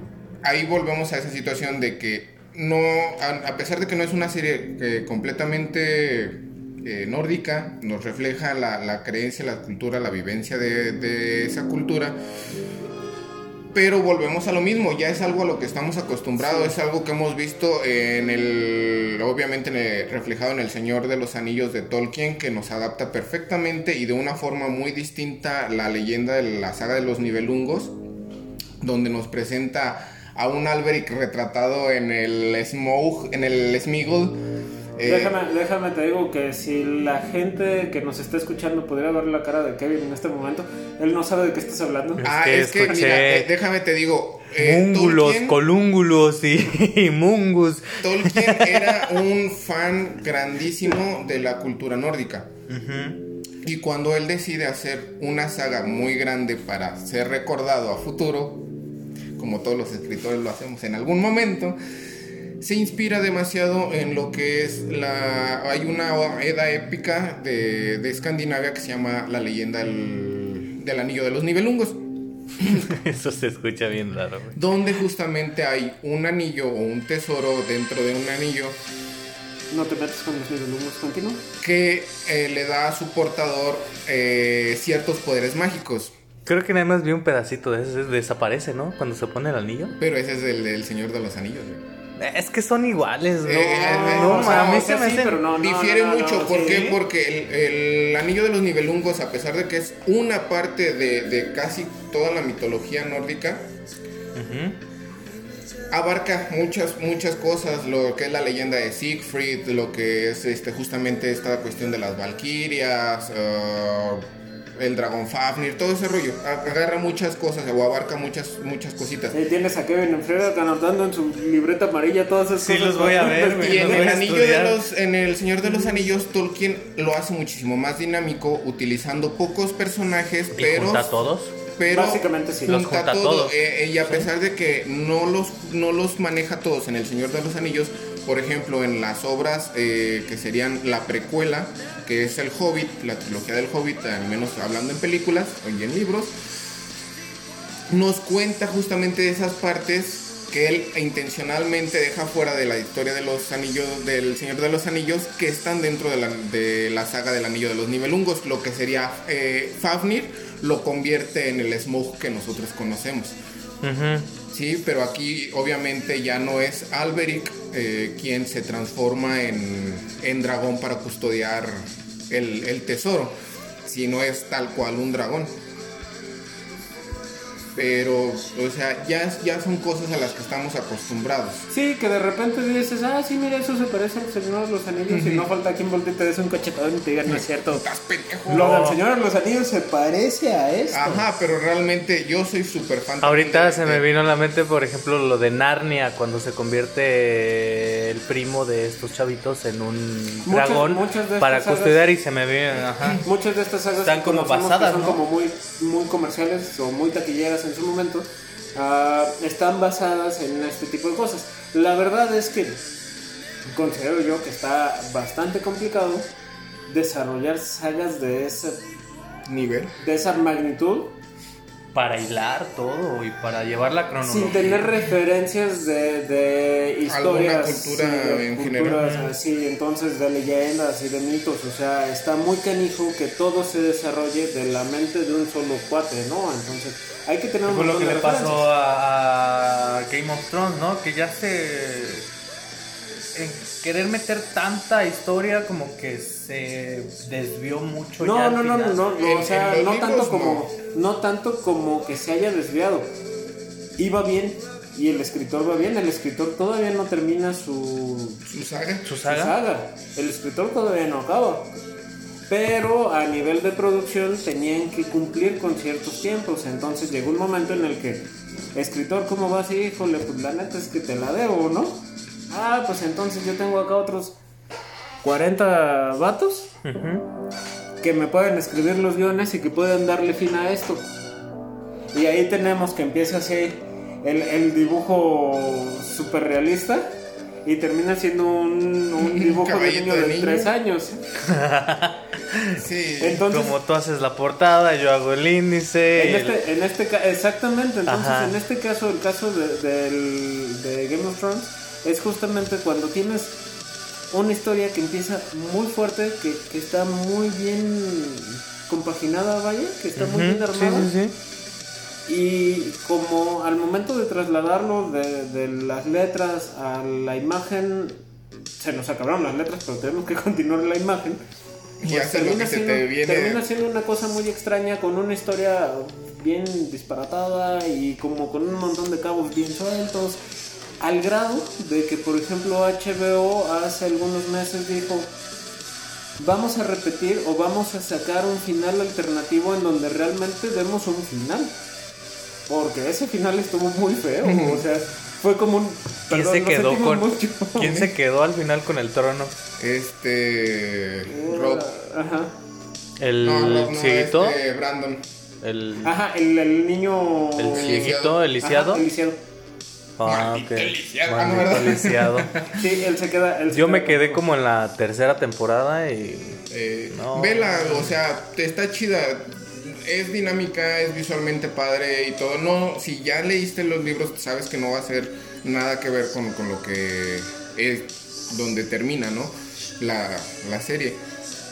ahí volvemos a esa situación de que no, a, a pesar de que no es una serie completamente eh, nórdica, nos refleja la, la, creencia, la cultura, la vivencia de, de, esa cultura. Pero volvemos a lo mismo, ya es algo a lo que estamos acostumbrados, sí. es algo que hemos visto en el, obviamente en el, reflejado en El Señor de los Anillos de Tolkien, que nos adapta perfectamente y de una forma muy distinta la leyenda de la saga de los Nibelungos, donde nos presenta a un Alberic retratado en el Smough, en el Smigol. Eh, déjame, déjame te digo que si la gente que nos está escuchando pudiera ver la cara de Kevin en este momento, él no sabe de qué estás hablando. Ah, es que, es que mira, eh, déjame te digo. Eh, múngulos, Tolkien, colúngulos y, y, mungus. Tolkien era un fan grandísimo de la cultura nórdica. Uh -huh. Y cuando él decide hacer una saga muy grande para ser recordado a futuro, como todos los escritores lo hacemos en algún momento, se inspira demasiado en lo que es la... Hay una edad épica de, de Escandinavia que se llama la leyenda del, del anillo de los nivelungos. Eso se escucha bien raro. Güey. Donde justamente hay un anillo o un tesoro dentro de un anillo. No te metes con los nivelungos, continúa. Que eh, le da a su portador eh, ciertos poderes mágicos. Creo que nada más vi un pedacito de ese, desaparece, ¿no? Cuando se pone el anillo. Pero ese es el del Señor de los Anillos, güey. Es que son iguales, ¿no? Eh, no, o sea, a mí o se me sí, hacen... pero no, difiere mucho. ¿Por qué? Porque el, el, anillo de los nivelungos, a pesar de que es una parte de, de casi toda la mitología nórdica, abarca muchas, muchas cosas, lo que es la leyenda de Siegfried, lo que es este, justamente esta cuestión de las valquirias, uh, el dragón Fafnir, todo ese rollo. Agarra muchas cosas o abarca muchas, muchas cositas. Sí, tienes a Kevin Enfreda anotando en su libreta amarilla todas esas sí, cosas. los voy a ver, güey. Y en el anillo de los, en el Señor de los Anillos, Tolkien lo hace muchísimo más dinámico, utilizando pocos personajes, ¿Y pero. junta a todos? Pero Básicamente sí. Los junta todo. todos. Eh, y a pesar de que no los, no los maneja todos en El Señor de los Anillos, por ejemplo, en las obras eh, que serían la precuela, que es El Hobbit, la trilogía del Hobbit, al menos hablando en películas y en libros, nos cuenta justamente esas partes que él intencionalmente deja fuera de la historia de los anillos del Señor de los Anillos que están dentro de la, saga del Anillo de los Nibelungos, lo que sería eh, Fafnir lo convierte en el Smaug que nosotros conocemos. Sí, pero aquí obviamente ya no es Alberic eh, quien se transforma en, en dragón para custodiar el, el tesoro, sino es tal cual un dragón pero, o sea, ya, ya son cosas a las que estamos acostumbrados. Sí, que de repente dices, ah, sí, mira, eso se parece al Señor de los Anillos y no falta quien voltee y te des un cachetadón y te diga, no es cierto. Estás pendejo. Lo del Señor de los Anillos se parece a esto. Ajá, pero realmente yo soy súper fan. Ahorita de- se me vino a la mente, por ejemplo, lo de Narnia, cuando se convierte el primo de estos chavitos en un Muchas- dragón muchas de para sagas- custodiar y se me ajá. Muchas de estas sagas Están como que son ¿no? como muy, muy comerciales o muy taquilleras en su momento, ah, están basadas en este tipo de cosas. La verdad es que considero yo que está bastante complicado desarrollar sagas de esa, nivel. de esa magnitud Para hilar todo y para llevar la cronología. sin tener referencias de, de historias Alguna cultura sí, de en culturas general. así entonces de leyendas y de mitos o sea está muy canijo que todo se desarrolle de la mente de un solo cuate no entonces hay que tener un Fue lo que le pasó a, a Game of Thrones, ¿no? Que ya se... En querer meter tanta historia como que se desvió mucho ya no al no, no no no o sea no tanto como no tanto como que se haya desviado iba bien y el escritor va bien el escritor todavía no termina su Su saga. Su saga. El escritor todavía no acaba. Pero a nivel de producción tenían que cumplir con ciertos tiempos. Entonces llegó un momento en el que, escritor, ¿cómo vas? Híjole, pues la neta es que te la debo, ¿no? Ah, pues entonces yo tengo acá otros 40 vatos que me pueden escribir los guiones y que pueden darle fin a esto. Y ahí tenemos que empieza así el, el dibujo super realista y termina siendo un, un dibujo de niño de de niño. 3 años. Sí. Entonces, Como tú haces la portada, yo hago el índice. en el- este, en este exactamente, entonces Ajá. en este caso, el caso de, del- de Game of Thrones es justamente cuando tienes una historia que empieza muy fuerte, que, que está muy bien compaginada, vaya, que está muy bien sí, armada. sí, sí. Y como al momento de trasladarlo de, de las letras a la imagen, se nos acabaron las letras, pero tenemos que continuar la imagen. Y pues que se siendo, te viene. termina siendo una cosa muy extraña, con una historia bien disparatada y como con un montón de cabos bien sueltos. Al grado de que, por ejemplo, HBO hace algunos meses dijo, vamos a repetir o vamos a sacar un final alternativo en donde realmente demos un final. Porque ese final estuvo muy feo, o sea, fue como un... ¿Quién se quedó sentimos con mucho. ¿Quién se quedó al final con el trono? Este. Rob. Ajá. El No, Rob no, cieguito, este, Brandon. el, Ajá, el, el niño... el cieguito, el lisiado. Ajá, el lisiado. Ah, Maldito ok. lisiado, Maldito ¿verdad? lisiado. Sí, él se queda... él se Yo queda me quedé como en la tercera temporada y Eh, No. Vela, o sea, te está chida. Es dinámica, es visualmente padre y todo. No, si ya leíste los libros, sabes que no va a ser nada que ver con, con lo que es donde termina, ¿no? La, la serie.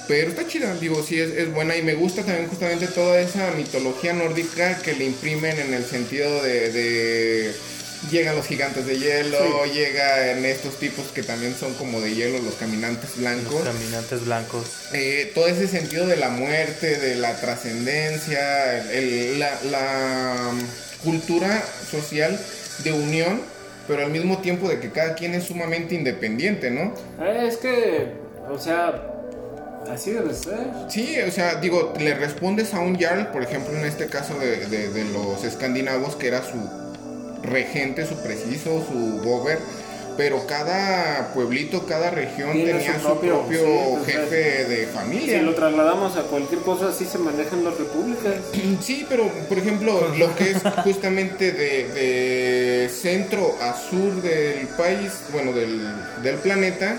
Pero está chida, digo, sí, es, es buena y me gusta también justamente toda esa mitología nórdica que le imprimen en el sentido de... de llegan los gigantes de hielo, Sí. llega en estos tipos que también son como de hielo, los caminantes blancos. los caminantes blancos. Eh, todo ese sentido de la muerte, de la trascendencia, la, la, mm, cultura social de unión, pero al mismo tiempo de que cada quien es sumamente independiente, ¿no? Eh, Es que, o sea, así debe ser. Sí, o sea, digo, le respondes a un Jarl, por ejemplo, en este caso de, de- de los escandinavos, que era su regente, su preciso, su gober, pero cada pueblito, cada región Tiene tenía su su propio, jefe de familia. Si lo trasladamos a cualquier cosa, así se manejan las repúblicas. Sí, pero por ejemplo, lo que es justamente de, de centro a sur del país, bueno, del, del planeta,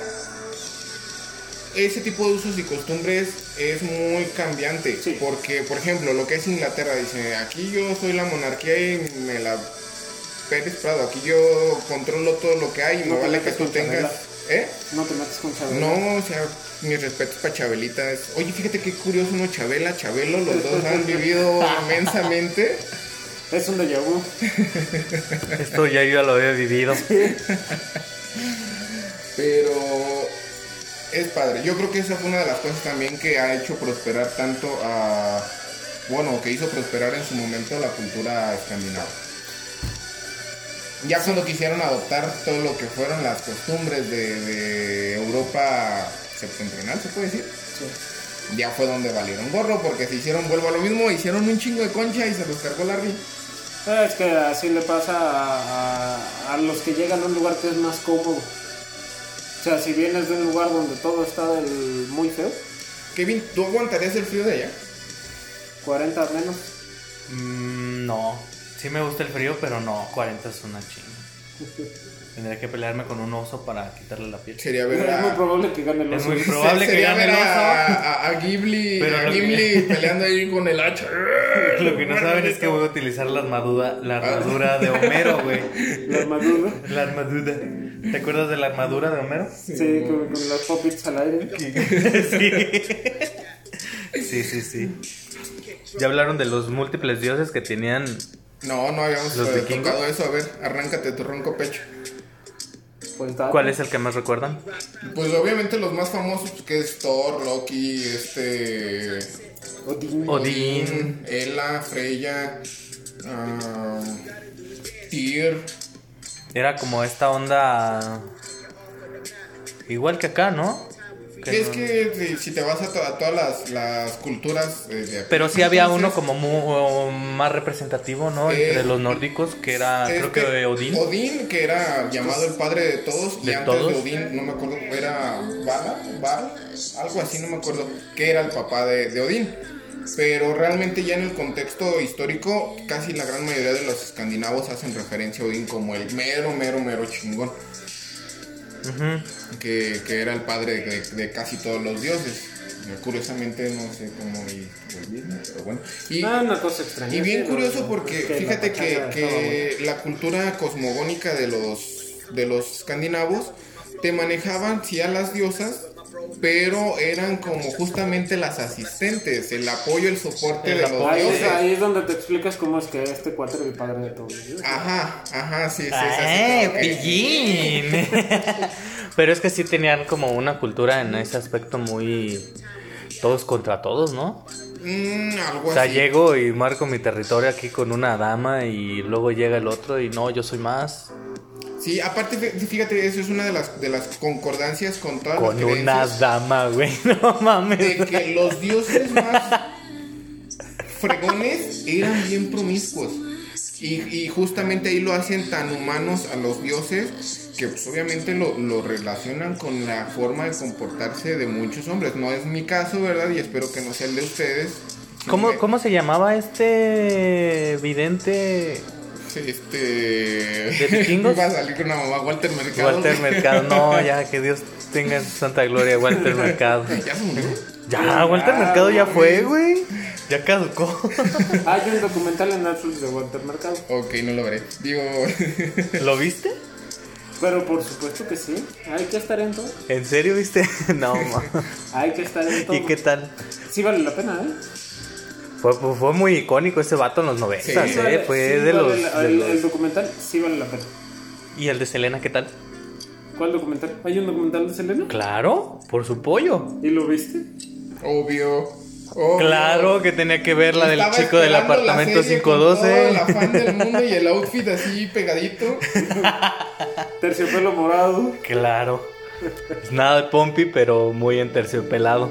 ese tipo de usos y costumbres es muy cambiante. Sí. Porque, por ejemplo, lo que es Inglaterra dice, aquí yo soy la monarquía y me la Pérez Prado. Aquí yo controlo todo lo que hay y No me vale que tú tengas. Chabela. ¿Eh? No te metes con Chabela. No, o sea, mis respetos para Chabelita. Es- Oye, fíjate qué curioso, ¿no? Chabela, Chabelo, los dos han vivido inmensamente. Es un déjà vu. Esto ya yo ya lo había vivido. Pero es padre. Yo creo que esa fue una de las cosas también que ha hecho prosperar tanto a. Bueno, que hizo prosperar en su momento la cultura escandinava. Ya cuando quisieron adoptar todo lo que fueron las costumbres de, de Europa septentrional, se puede decir, ya fue donde valieron gorro porque se hicieron, vuelvo a lo mismo, hicieron un chingo de concha y se los cargó Larry. Es que así le pasa a, a- a los que llegan a un lugar que es más cómodo. O sea, si vienes de un lugar donde todo está del muy feo, Kevin, ¿tú aguantarías el frío de allá? 40 menos. Mm, no. Sí me gusta el frío, pero no, 40 es una chinga. Tendría que pelearme con un oso para quitarle la piel. Sería ver Es muy a... probable que gane el Es oso. muy probable que gane el a, oso. a, a Ghibli, Pero a que- Ghibli peleando ahí con el hacha. Lo que no saben es que voy a utilizar la armadura, la armadura de Homero, güey. La armadura. La armadura. ¿Te acuerdas de la armadura de Homero? Sí, con, con los puppets al aire. Sí, sí, sí. Ya hablaron de los múltiples dioses que tenían. No, no habíamos ¿Los eh, tocado eso. A ver, arráncate tu ronco pecho. Pues. ¿Cuál es el que más recuerdan? Pues obviamente los más famosos, pues, que es Thor, Loki, este... Odín. Odín. Ela, Freya, ah, Tyr. Era como esta onda. Igual que acá, ¿no? Que Es no- que si- si te vas a, to- a todas las, las culturas eh, de Pero sí había uno como mu- más representativo, ¿no? Entre Eh, los nórdicos, que era, creo que Odín. Odín, que era llamado el padre de todos, y ¿De antes todos? de Odín, no me acuerdo, era Vala, Val, algo así, no me acuerdo, que era el papá de, de Odín. Pero realmente ya en el contexto histórico, casi la gran mayoría de los escandinavos hacen referencia a Odín como el mero, mero, mero chingón, Que, que era el padre de, de casi todos los dioses. Curiosamente no sé cómo y pero bueno. Y, Ah, una cosa extraña. y bien sí, curioso no, porque es que la fíjate que, que la cultura cosmogónica de los, de los escandinavos te manejaban sí a las diosas, pero eran como justamente las asistentes, el apoyo, el soporte El de los apoyo. Ahí es, dioses. ahí es donde te explicas cómo es que este cuatro era el padre de todos. Ajá, ajá, sí, sí, sí, así ¡Eh, pillín! Pero es que sí tenían como una cultura en ese aspecto muy... Todos contra todos, ¿no? Mm, algo O sea, así. llego y marco mi territorio aquí con una dama y luego llega el otro y no, yo soy más. Sí, aparte, fí- fíjate, eso es una de las, de las concordancias con todas Con las una creencias. dama, güey. No mames. de que los dioses más fregones eran bien promiscuos. Y, y justamente ahí lo hacen tan humanos a los dioses que pues obviamente lo, lo relacionan con la forma de comportarse de muchos hombres. No es mi caso, ¿verdad? Y espero que no sea el de ustedes. ¿Cómo, ¿Cómo se llamaba este vidente? Este... ¿De vikingos? Va a salir con una mamá, Walter Mercado. Walter Mercado. No, ya, que Dios tenga en su santa gloria, Walter Mercado. ¿Ya se murió? Ya, Walter Mercado ya fue, güey. Ya caducó. Hay un documental en Netflix de Walter Mercado. Ok, no lo veré. Digo... ¿Lo viste? Pero por supuesto que sí. Hay que estar en todo. ¿En serio viste? No, ma. Hay que estar en todo. ¿Y qué tal? Sí vale la pena, ¿eh? Fue, muy icónico ese vato en los noventas, Sí, ¿eh? vale- Fue sí de, vale los, la- de el, los- el documental sí vale la pena. ¿Y el de Selena qué tal? ¿Cuál documental? ¿Hay un documental de Selena? Claro, por su pollo. ¿Y lo viste? Obvio. obvio. Claro que tenía que ver la del Estaba chico del esperando la apartamento serie con todo el 512. afán del mundo y el outfit así pegadito. Terciopelo morado. Claro. Es nada de Pompi, pero muy enterciopelado.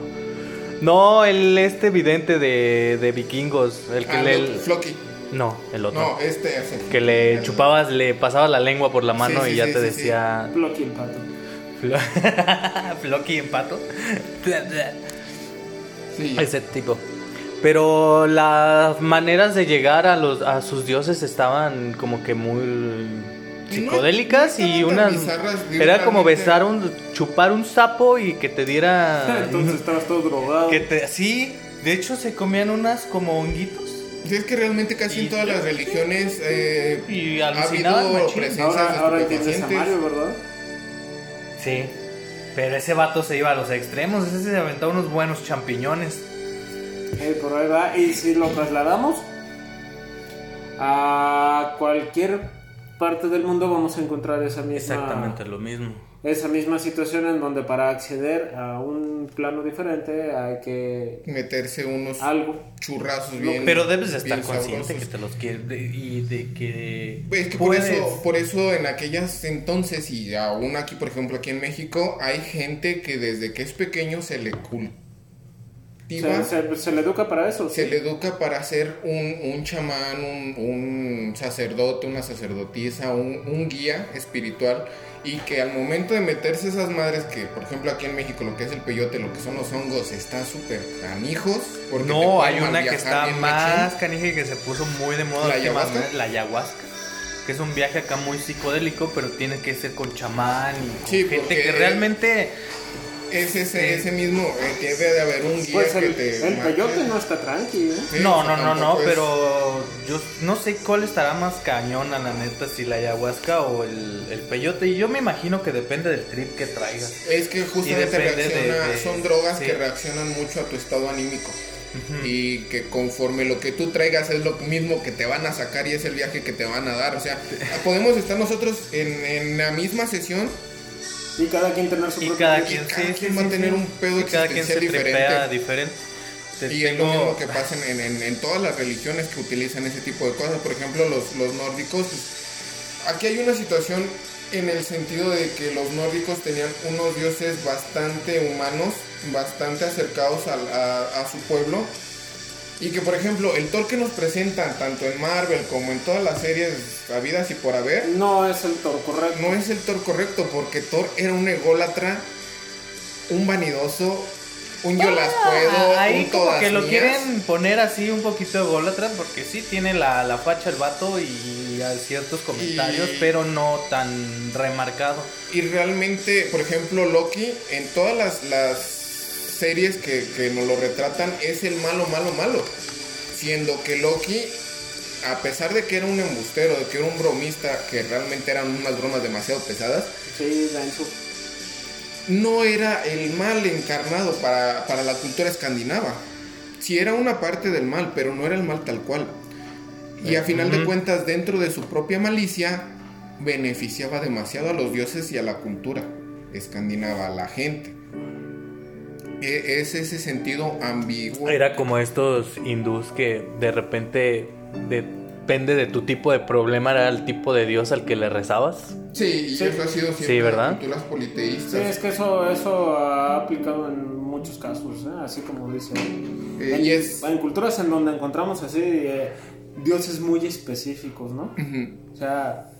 No, el este vidente de, de vikingos, el que Ah, le... no, Floki. No, el otro. No, este así. Que le chupabas, le pasabas la lengua por la mano Sí, y ya sí, te decía... Flocky el pato. Flo- Floki en pato. Sí. Ese tipo. Pero las maneras de llegar a los a sus dioses estaban como que muy psicodélicas no y unas era como besar un chupar un sapo y que te diera Entonces estabas todo drogado. que te sí, de hecho se comían unas como honguitos es que realmente casi en todas las religiones eh, Y ha habido presencias Ahora, de ahora entiendes a. Mario, ¿verdad? Sí. Pero ese vato se iba a los extremos. Ese se aventaba unos buenos champiñones. Eh, por ahí va. Y si lo trasladamos a cualquier parte del mundo, vamos a encontrar esa misma, Exactamente lo mismo. esa misma situación en donde para acceder a un plano diferente hay que Meterse unos algo. churrazos bien. Pero debes de estar consciente sabrosos. que te los quieres de- y de que Es que por eso, por eso en aquellas entonces y aún aquí, por ejemplo, aquí en México, hay gente que desde que es pequeño se le cultiva, Se, se- se le educa para eso. se sí. le educa para ser un, un chamán, un, un sacerdote, una sacerdotisa, un, un guía espiritual y que al momento de meterse esas madres que, por ejemplo, aquí en México lo que es el peyote, lo que son los hongos, están súper canijos. porque No, hay una que está más canija y que se puso muy de moda. ¿La ayahuasca? La ayahuasca. Que es un viaje acá muy psicodélico, pero tiene que ser con chamán y con Sí, gente que realmente. Es ese, ese mismo, eh, debe de haber un guía Pues que el, te... el marque. peyote no está tranqui, ¿eh? Sí, no, no, no, no, es- pero yo no sé cuál estará más cañona, la neta, si la ayahuasca o el, el peyote. Y yo me imagino que depende del trip que traigas. Es que justamente de- reacciona, de- son drogas sí. que reaccionan mucho a tu estado anímico. Y que conforme lo que tú traigas es lo mismo que te van a sacar y es el viaje que te van a dar. O sea, podemos estar nosotros en, en la misma sesión Y cada quien tener su Y propio cada quien, cada sí, quien sí, va a sí, tener un pedo Y cada quien se diferente. diferente. Te Y es lo tengo- mismo que pasa en, en- en todas las religiones que utilizan ese tipo de cosas. Por ejemplo, los, los nórdicos. pues, aquí hay una situación en el sentido de que los nórdicos tenían unos dioses bastante humanos, bastante acercados a, a su pueblo. Y que, por ejemplo, el Thor que nos presentan, tanto en Marvel como en todas las series habidas y por haber, No es el toro correcto. no es el Thor correcto, porque Thor era un ególatra, un vanidoso, un yo las puedo, Ah, Ahí un como todas que lo mías. quieren poner así un poquito de golatra porque sí tiene la, la facha el vato y a ciertos comentarios, Y- pero no tan remarcado. Y realmente, por ejemplo, Loki, en todas las, las series que, que nos lo retratan, es el malo, malo, malo. Siendo que Loki, a pesar de que era un embustero, de que era un bromista, que realmente eran unas bromas demasiado pesadas, Sí, no era el mal encarnado para, para la cultura escandinava. Sí era una parte del mal, pero no era el mal tal cual. Y a final de cuentas, dentro de su propia malicia, beneficiaba demasiado a los dioses y a la cultura escandinava, a la gente. E- Es ese sentido ambiguo. Era como estos hindús que de repente depende de tu tipo de problema, era el tipo de dios al que le rezabas. Sí, y Sí. eso ha sido siempre Sí, ¿verdad? las culturas Sí, politeístas. es que eso, eso ha aplicado en muchos casos, ¿eh? así como dice. Eh, en, y es- en culturas en donde encontramos así eh, dioses muy específicos, ¿no? O sea,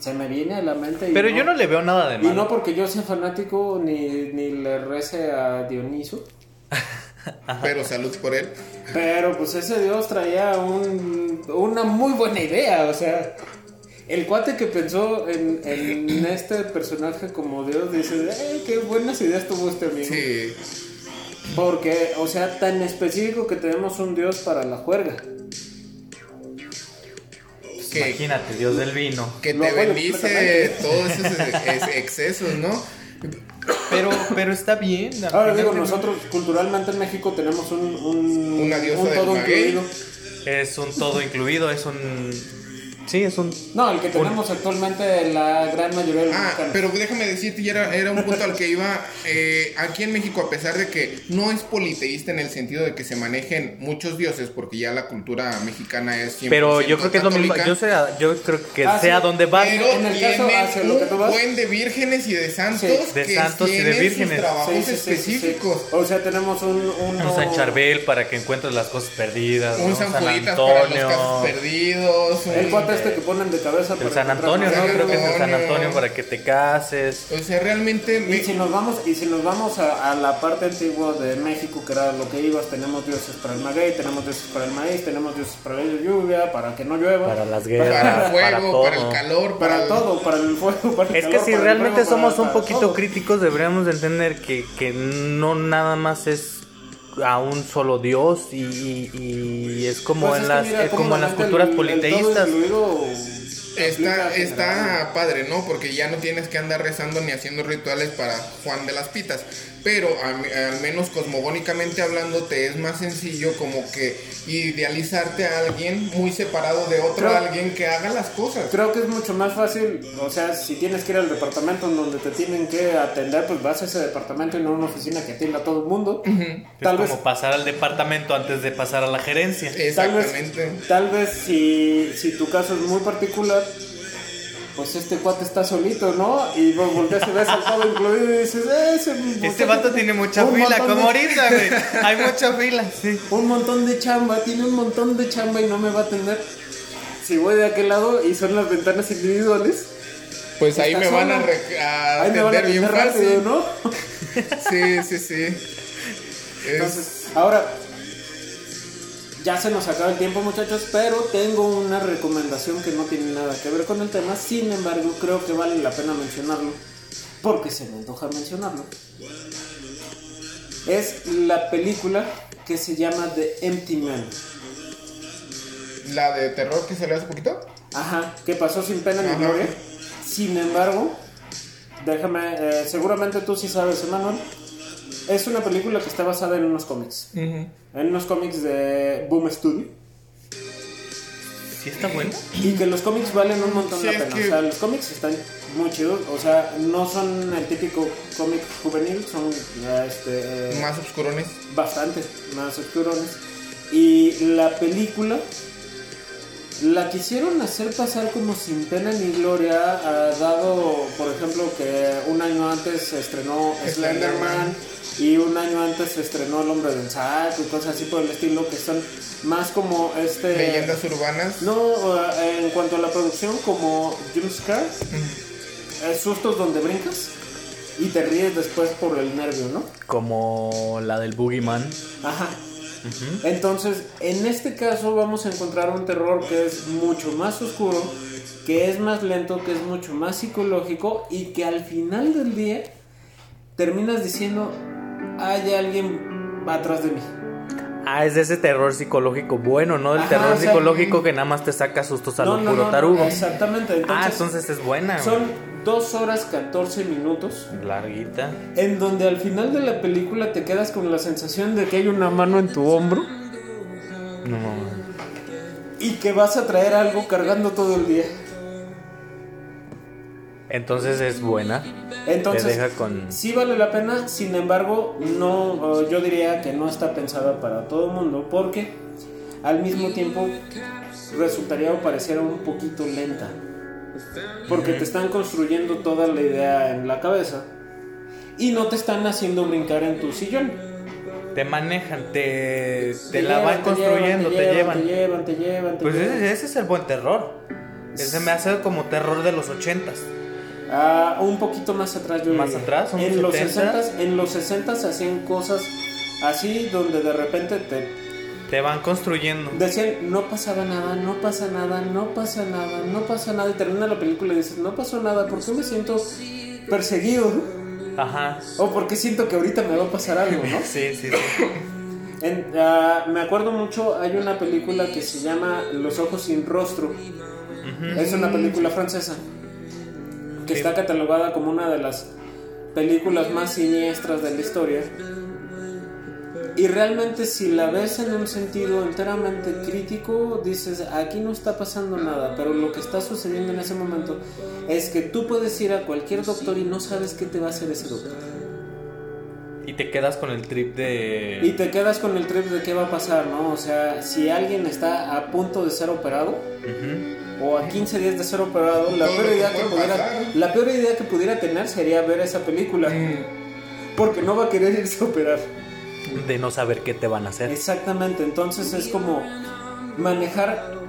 se me viene a la mente. y Pero yo no le veo nada de Y no malo. porque yo sea fanático ni, ni le rece a Dioniso. Pero salud por él. Pero pues ese dios traía un, una muy buena idea, o sea, el cuate que pensó en, en este personaje como dios dice, "Eh, qué buenas ideas tuvo este amigo. Sí. Porque, o sea, tan específico que tenemos un dios para la juerga. Que, Imagínate, dios del vino. que te bendice todos esos ex- excesos, ¿no? Pero, pero está bien. Ahora digo, nosotros culturalmente en México tenemos un, un, Una diosa un del todo incluido. Es un todo incluido, es un... Sí, es un... No, el que tenemos actualmente la gran mayoría de los Ah, mexicanos. pero déjame decirte, y era, era un punto al que iba. eh, aquí en México, a pesar de que no es politeísta en el sentido de que se manejen muchos dioses, porque ya la cultura mexicana es 100% Pero yo creo que es lo mismo. Yo, sé, yo creo que Ah, sea sí, donde va. Pero En el caso hacia lo que tú un vas. buen de vírgenes y de santos Sí, de que santos y de vírgenes. sus trabajos Sí, sí, sí, sí, sí. específicos. O sea, tenemos un... un Un San Charbel para que encuentres las cosas perdidas. Un ¿no? San San Juditas para los Antonio. casos perdidos. El un- este que ponen de cabeza El para San Antonio, ¿no? Creo que es el San Antonio. Para que te cases. O sea, realmente. me- Y si nos vamos, y si nos vamos a, a la parte antigua de México, que era lo que ibas, tenemos dioses para el maguey, tenemos dioses para el maíz, tenemos dioses para la lluvia, para que no llueva. Para las para guerras. el fuego, todo. para, el calor, para, Para el- todo, para el fuego, para el Es que si para realmente fuego, somos para- un para poquito todo. críticos, deberíamos de entender que, que no nada más es a un solo dios y, y- y es como Pues en es las mira cómo como en las culturas el- el politeístas. incluido Está, está padre, ¿no? Porque ya no tienes que andar rezando ni haciendo rituales para Juan de las Pitas. Pero a- al menos cosmogónicamente hablando, te es más sencillo como que idealizarte a alguien muy separado de otro Creo- alguien que haga las cosas. Creo que es mucho más fácil, o sea, si tienes que ir al departamento en donde te tienen que atender, pues vas a ese departamento y no a una oficina que atienda a todo el mundo. Es Tal como vez, pasar al departamento antes de pasar a la gerencia. tal vez, Exactamente. tal vez si, si tu caso es muy particular, pues este cuate está solito, ¿no? Y vos volteas y ves al todo incluido y dices, "Eh, ese Este vato tiene mucha fila, como de- ahorita, güey. Hay mucha fila, sí. un montón de chamba, tiene un montón de chamba y no me va a atender. Si voy de aquel lado y son las ventanas individuales, Pues ahí me van a, a ahí me van a atender bien fácil. rápido, ¿no? Sí, sí, sí. Es- Entonces, ahora, ya se nos acaba el tiempo muchachos, pero tengo una recomendación que no tiene nada que ver con el tema, sin embargo creo que vale la pena mencionarlo, porque se me antoja mencionarlo. Es la película que se llama The Empty Man. la de terror que salió hace poquito. Ajá, que pasó sin pena ni gloria. Sin embargo, déjame, eh, seguramente tú sí sabes, Emanuel. Es una película que está basada en unos cómics. En unos cómics de Boom Studio. ¿Sí está bueno? Y que los cómics valen un montón Sí, la pena. que- O sea, los cómics están muy chidos. O sea, no son el típico cómic juvenil, son este, eh, Más oscurones. bastante más oscurones. Y la película la quisieron hacer pasar como sin pena ni gloria, dado, por ejemplo, que un año antes se estrenó Slenderman. Slenderman y un año antes se estrenó El Hombre del Saco y cosas así por el estilo, que son más como este... Leyendas urbanas. No, eh, en cuanto a la producción, como jumpscare, eh, sustos donde brincas y te ríes después por el nervio, ¿no? Como la del Boogeyman. Ajá. Entonces, en este caso vamos a encontrar un terror que es mucho más oscuro, que es más lento, que es mucho más psicológico y que al final del día terminas diciendo, hay alguien atrás de mí. Ah, es de ese terror psicológico bueno, ¿no? Del Ajá, terror o sea, psicológico que nada más te saca sustos a lo puro tarugo. exactamente. Entonces, ah, entonces es buena. son 2 horas 14 minutos. Larguita. En donde al final de la película te quedas con la sensación de que hay una mano en tu hombro No y que vas a traer algo cargando todo el día. Entonces es buena. Entonces, deja con- sí vale la pena, sin embargo, no, yo diría que no está pensada para todo el mundo porque al mismo tiempo resultaría o pareciera un poquito lenta. Porque te están construyendo toda la idea en la cabeza y no te están haciendo brincar en tu sillón. Te manejan, te, te, Te la llevan, van te construyendo, te llevan. Te llevan, te llevan, te Pues llevan. ese, ese es el buen terror. Ese me hace como terror de los ochentas. Ah, un poquito más atrás yo ¿Más diría. atrás? ¿Unos En los 70? 60 en los 60 hacían cosas así donde de repente te Te van construyendo. decían no pasaba nada, no pasa nada, no pasa nada, no pasa nada y termina la película y dices no pasó nada, ¿por qué me siento perseguido? Ajá. O porque siento que ahorita me va a pasar algo, ¿no? Sí, sí, sí. En- ah, me acuerdo mucho, hay una película que se llama Los ojos sin rostro. Es una película francesa que está catalogada como una de las películas más siniestras de la historia. Y realmente si la ves en un sentido enteramente crítico, dices, aquí no está pasando nada, pero lo que está sucediendo en ese momento es que tú puedes ir a cualquier doctor y no sabes qué te va a hacer ese doctor. Y te quedas con el trip de. Y te quedas con el trip de qué va a pasar, ¿no? O sea, si alguien está a punto de ser operado Ujú. O a 15 días de ser operado, la peor, idea que pudiera, la peor idea que pudiera tener sería ver esa película. Porque no va a querer irse a operar. De no saber qué te van a hacer. Exactamente, entonces es como manejar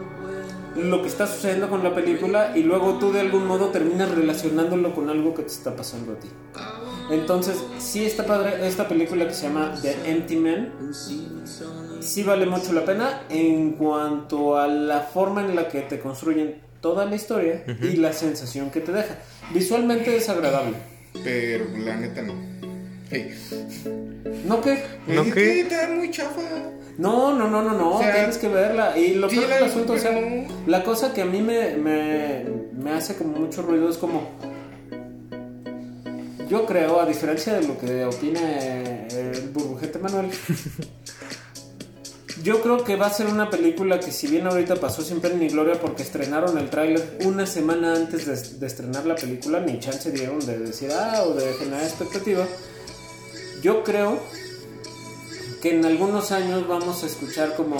lo que está sucediendo con la película y luego tú de algún modo terminas relacionándolo con algo que te está pasando a ti. Entonces, sí está padre esta película que se llama The Empty Man. Sí vale mucho la pena en cuanto a la forma en la que te construyen toda la historia y la sensación que te deja. Visualmente es agradable. Pero la neta no. Ey. ¿No qué? ¿No Es qué? que está muy chafa. No, no, no, no, no, O sea, tienes que verla. Y lo sí, peor la del asunto, o sea, la cosa que a mí me, me, me hace como mucho ruido es como. Yo creo, a diferencia de lo que opina el burbujete Manuel, yo creo que va a ser una película que, si bien ahorita pasó sin pena ni gloria porque estrenaron el tráiler una semana antes de, de estrenar la película, ni chance dieron de decir ah o de generar expectativa. Yo creo que en algunos años vamos a escuchar como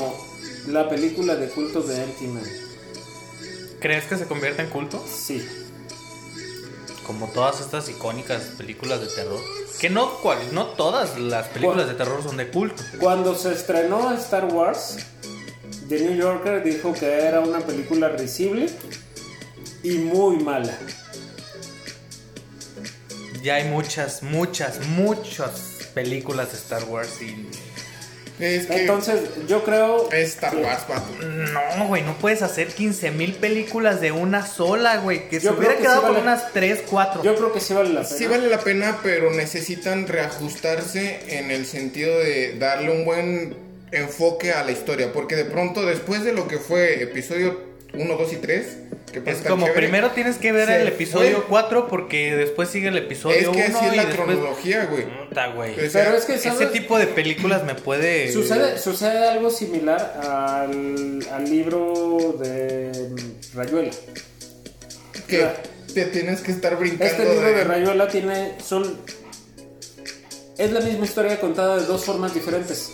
la película de culto de Empty Man. ¿Crees que se convierta en culto? Sí. Como todas estas icónicas películas de terror. Que no, cual- no todas las películas de terror son de culto. Cuando se estrenó Star Wars, The New Yorker dijo que era una película risible y muy mala. Ya hay muchas, muchas, muchas películas de Star Wars y... Es que Entonces, yo creo es Star que- Wars, pato. No, güey, no puedes hacer 15 mil películas de una sola, güey. Que se Yo hubiera creo que quedado sí con vale- unas 3, 4. Yo creo que sí vale la pena. Sí vale la pena, pero necesitan reajustarse en el sentido de darle un buen enfoque a la historia, porque de pronto después de lo que fue episodio 1, 2 y 3, que pues Es como chévere, primero tienes que ver se el episodio fue. 4 porque después sigue el es episodio 1 que así es y la después... cronología, güey. Puta, güey. Pero es que, Ese ¿sabes? tipo de películas me puede... Sucede, sucede algo similar al, al libro de Rayuela. que te tienes que estar brincando Este libro de- de Rayuela tiene. son. Es la misma historia contada de dos formas diferentes.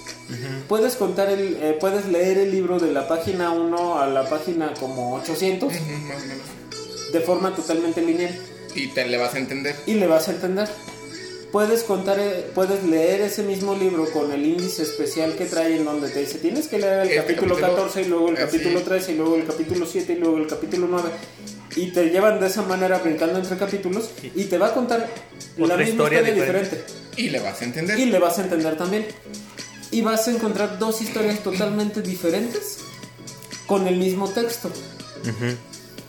Puedes contar el. eh, puedes leer el libro de la página 1 a la página como 800 Ujú, más o menos. de forma totalmente lineal. Y te le vas a entender. y le vas a entender. Puedes contar, eh, puedes leer ese mismo libro con el índice especial que trae en donde te dice tienes que leer el Este capítulo capítulo, 14 y luego el así. capítulo 13 y luego el capítulo 7 y luego el capítulo 9 y te llevan de esa manera brincando entre capítulos y te va a contar la misma historia historia diferente. diferente Y le vas a entender. y le vas a entender también y vas a encontrar dos historias totalmente diferentes con el mismo texto.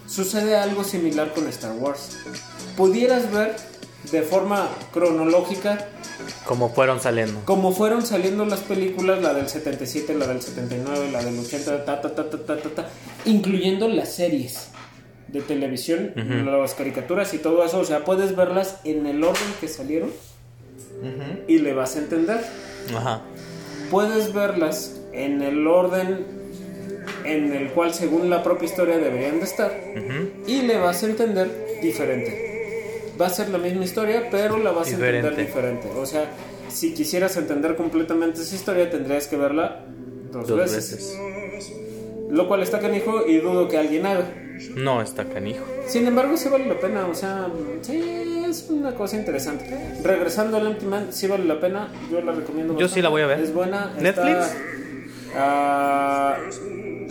Sucede algo similar con Star Wars. Pudieras ver de forma cronológica Como fueron saliendo. como fueron saliendo las películas, la del 77, la del 79, la del 80, ta, ta, ta, ta, ta, ta, ta, incluyendo las series de televisión, las caricaturas y todo eso. O sea, puedes verlas en el orden que salieron y le vas a entender. Ajá. Puedes verlas en el orden en el cual según la propia historia deberían de estar y le vas a entender diferente. Va a ser la misma historia, pero la vas a entender Diferente. diferente. O sea, si quisieras entender completamente esa historia, tendrías que verla dos, Dos veces. veces. Lo cual está canijo y dudo que alguien haga. No está canijo. Sin embargo, sí vale la pena. O sea, sí, es una cosa interesante. Regresando al Empty Man, sí vale la pena. Yo la recomiendo. Yo sí la voy a ver. Es buena. está- ¿Netflix?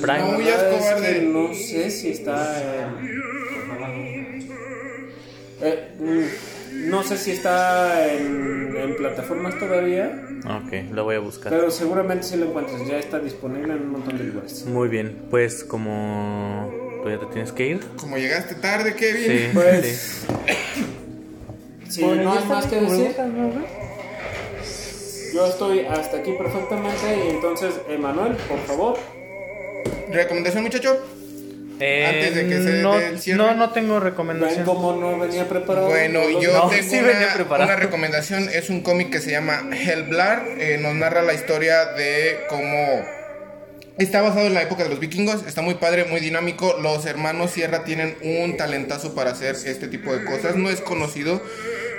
Prime. la No, es que no sé si está. Eh, mm, no sé si está en, en plataformas todavía, Ok, lo voy a buscar. pero seguramente si lo encuentras. Ya está disponible en un montón de lugares. Muy bien, pues como tú ya te tienes que ir. Como llegaste tarde, Kevin. Sí, Pues, sí. Si no hay más que decir, yo estoy hasta aquí perfectamente. Y entonces, Emanuel, por favor. ¿Recomendación, muchacho? Eh, Antes de que se no, dé el cierre. no, no tengo Ven recomendación. cómo no venía preparado. Bueno, yo No, tengo sí una, una recomendación. Es un cómic que se llama Hellblar. Eh, nos narra la historia de cómo está basado en la época de los vikingos. Está muy padre, muy dinámico. Los hermanos Sierra tienen un talentazo para hacer este tipo de cosas. No es conocido,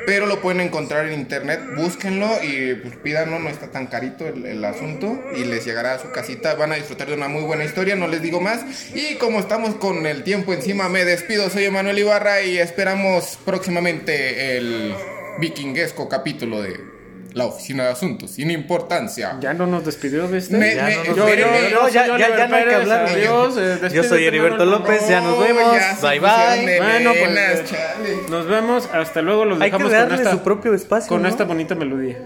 pero lo pueden encontrar en internet. Búsquenlo y pues, pídanlo. No está tan carito el, el asunto. Y les llegará a su casita. Van a disfrutar de una muy buena historia. No les digo más. Y como estamos con el tiempo encima, me despido. Soy Emanuel Ibarra y esperamos próximamente el vikinguesco capítulo de la Oficina de Asuntos sin importancia. Ya no nos despidió, ¿viste? Me- Ya me- no nos yo- yo- No, ya, no hay que hablar. adiós, eh, Yo soy Heriberto Manuel. López, ya nos No, vemos. ya Bye bye. de Bueno, pues, venas, eh, chale. Nos vemos, hasta luego. Los Hay que dejamos con darle esta, su propio espacio. con ¿no? esta bonita melodía.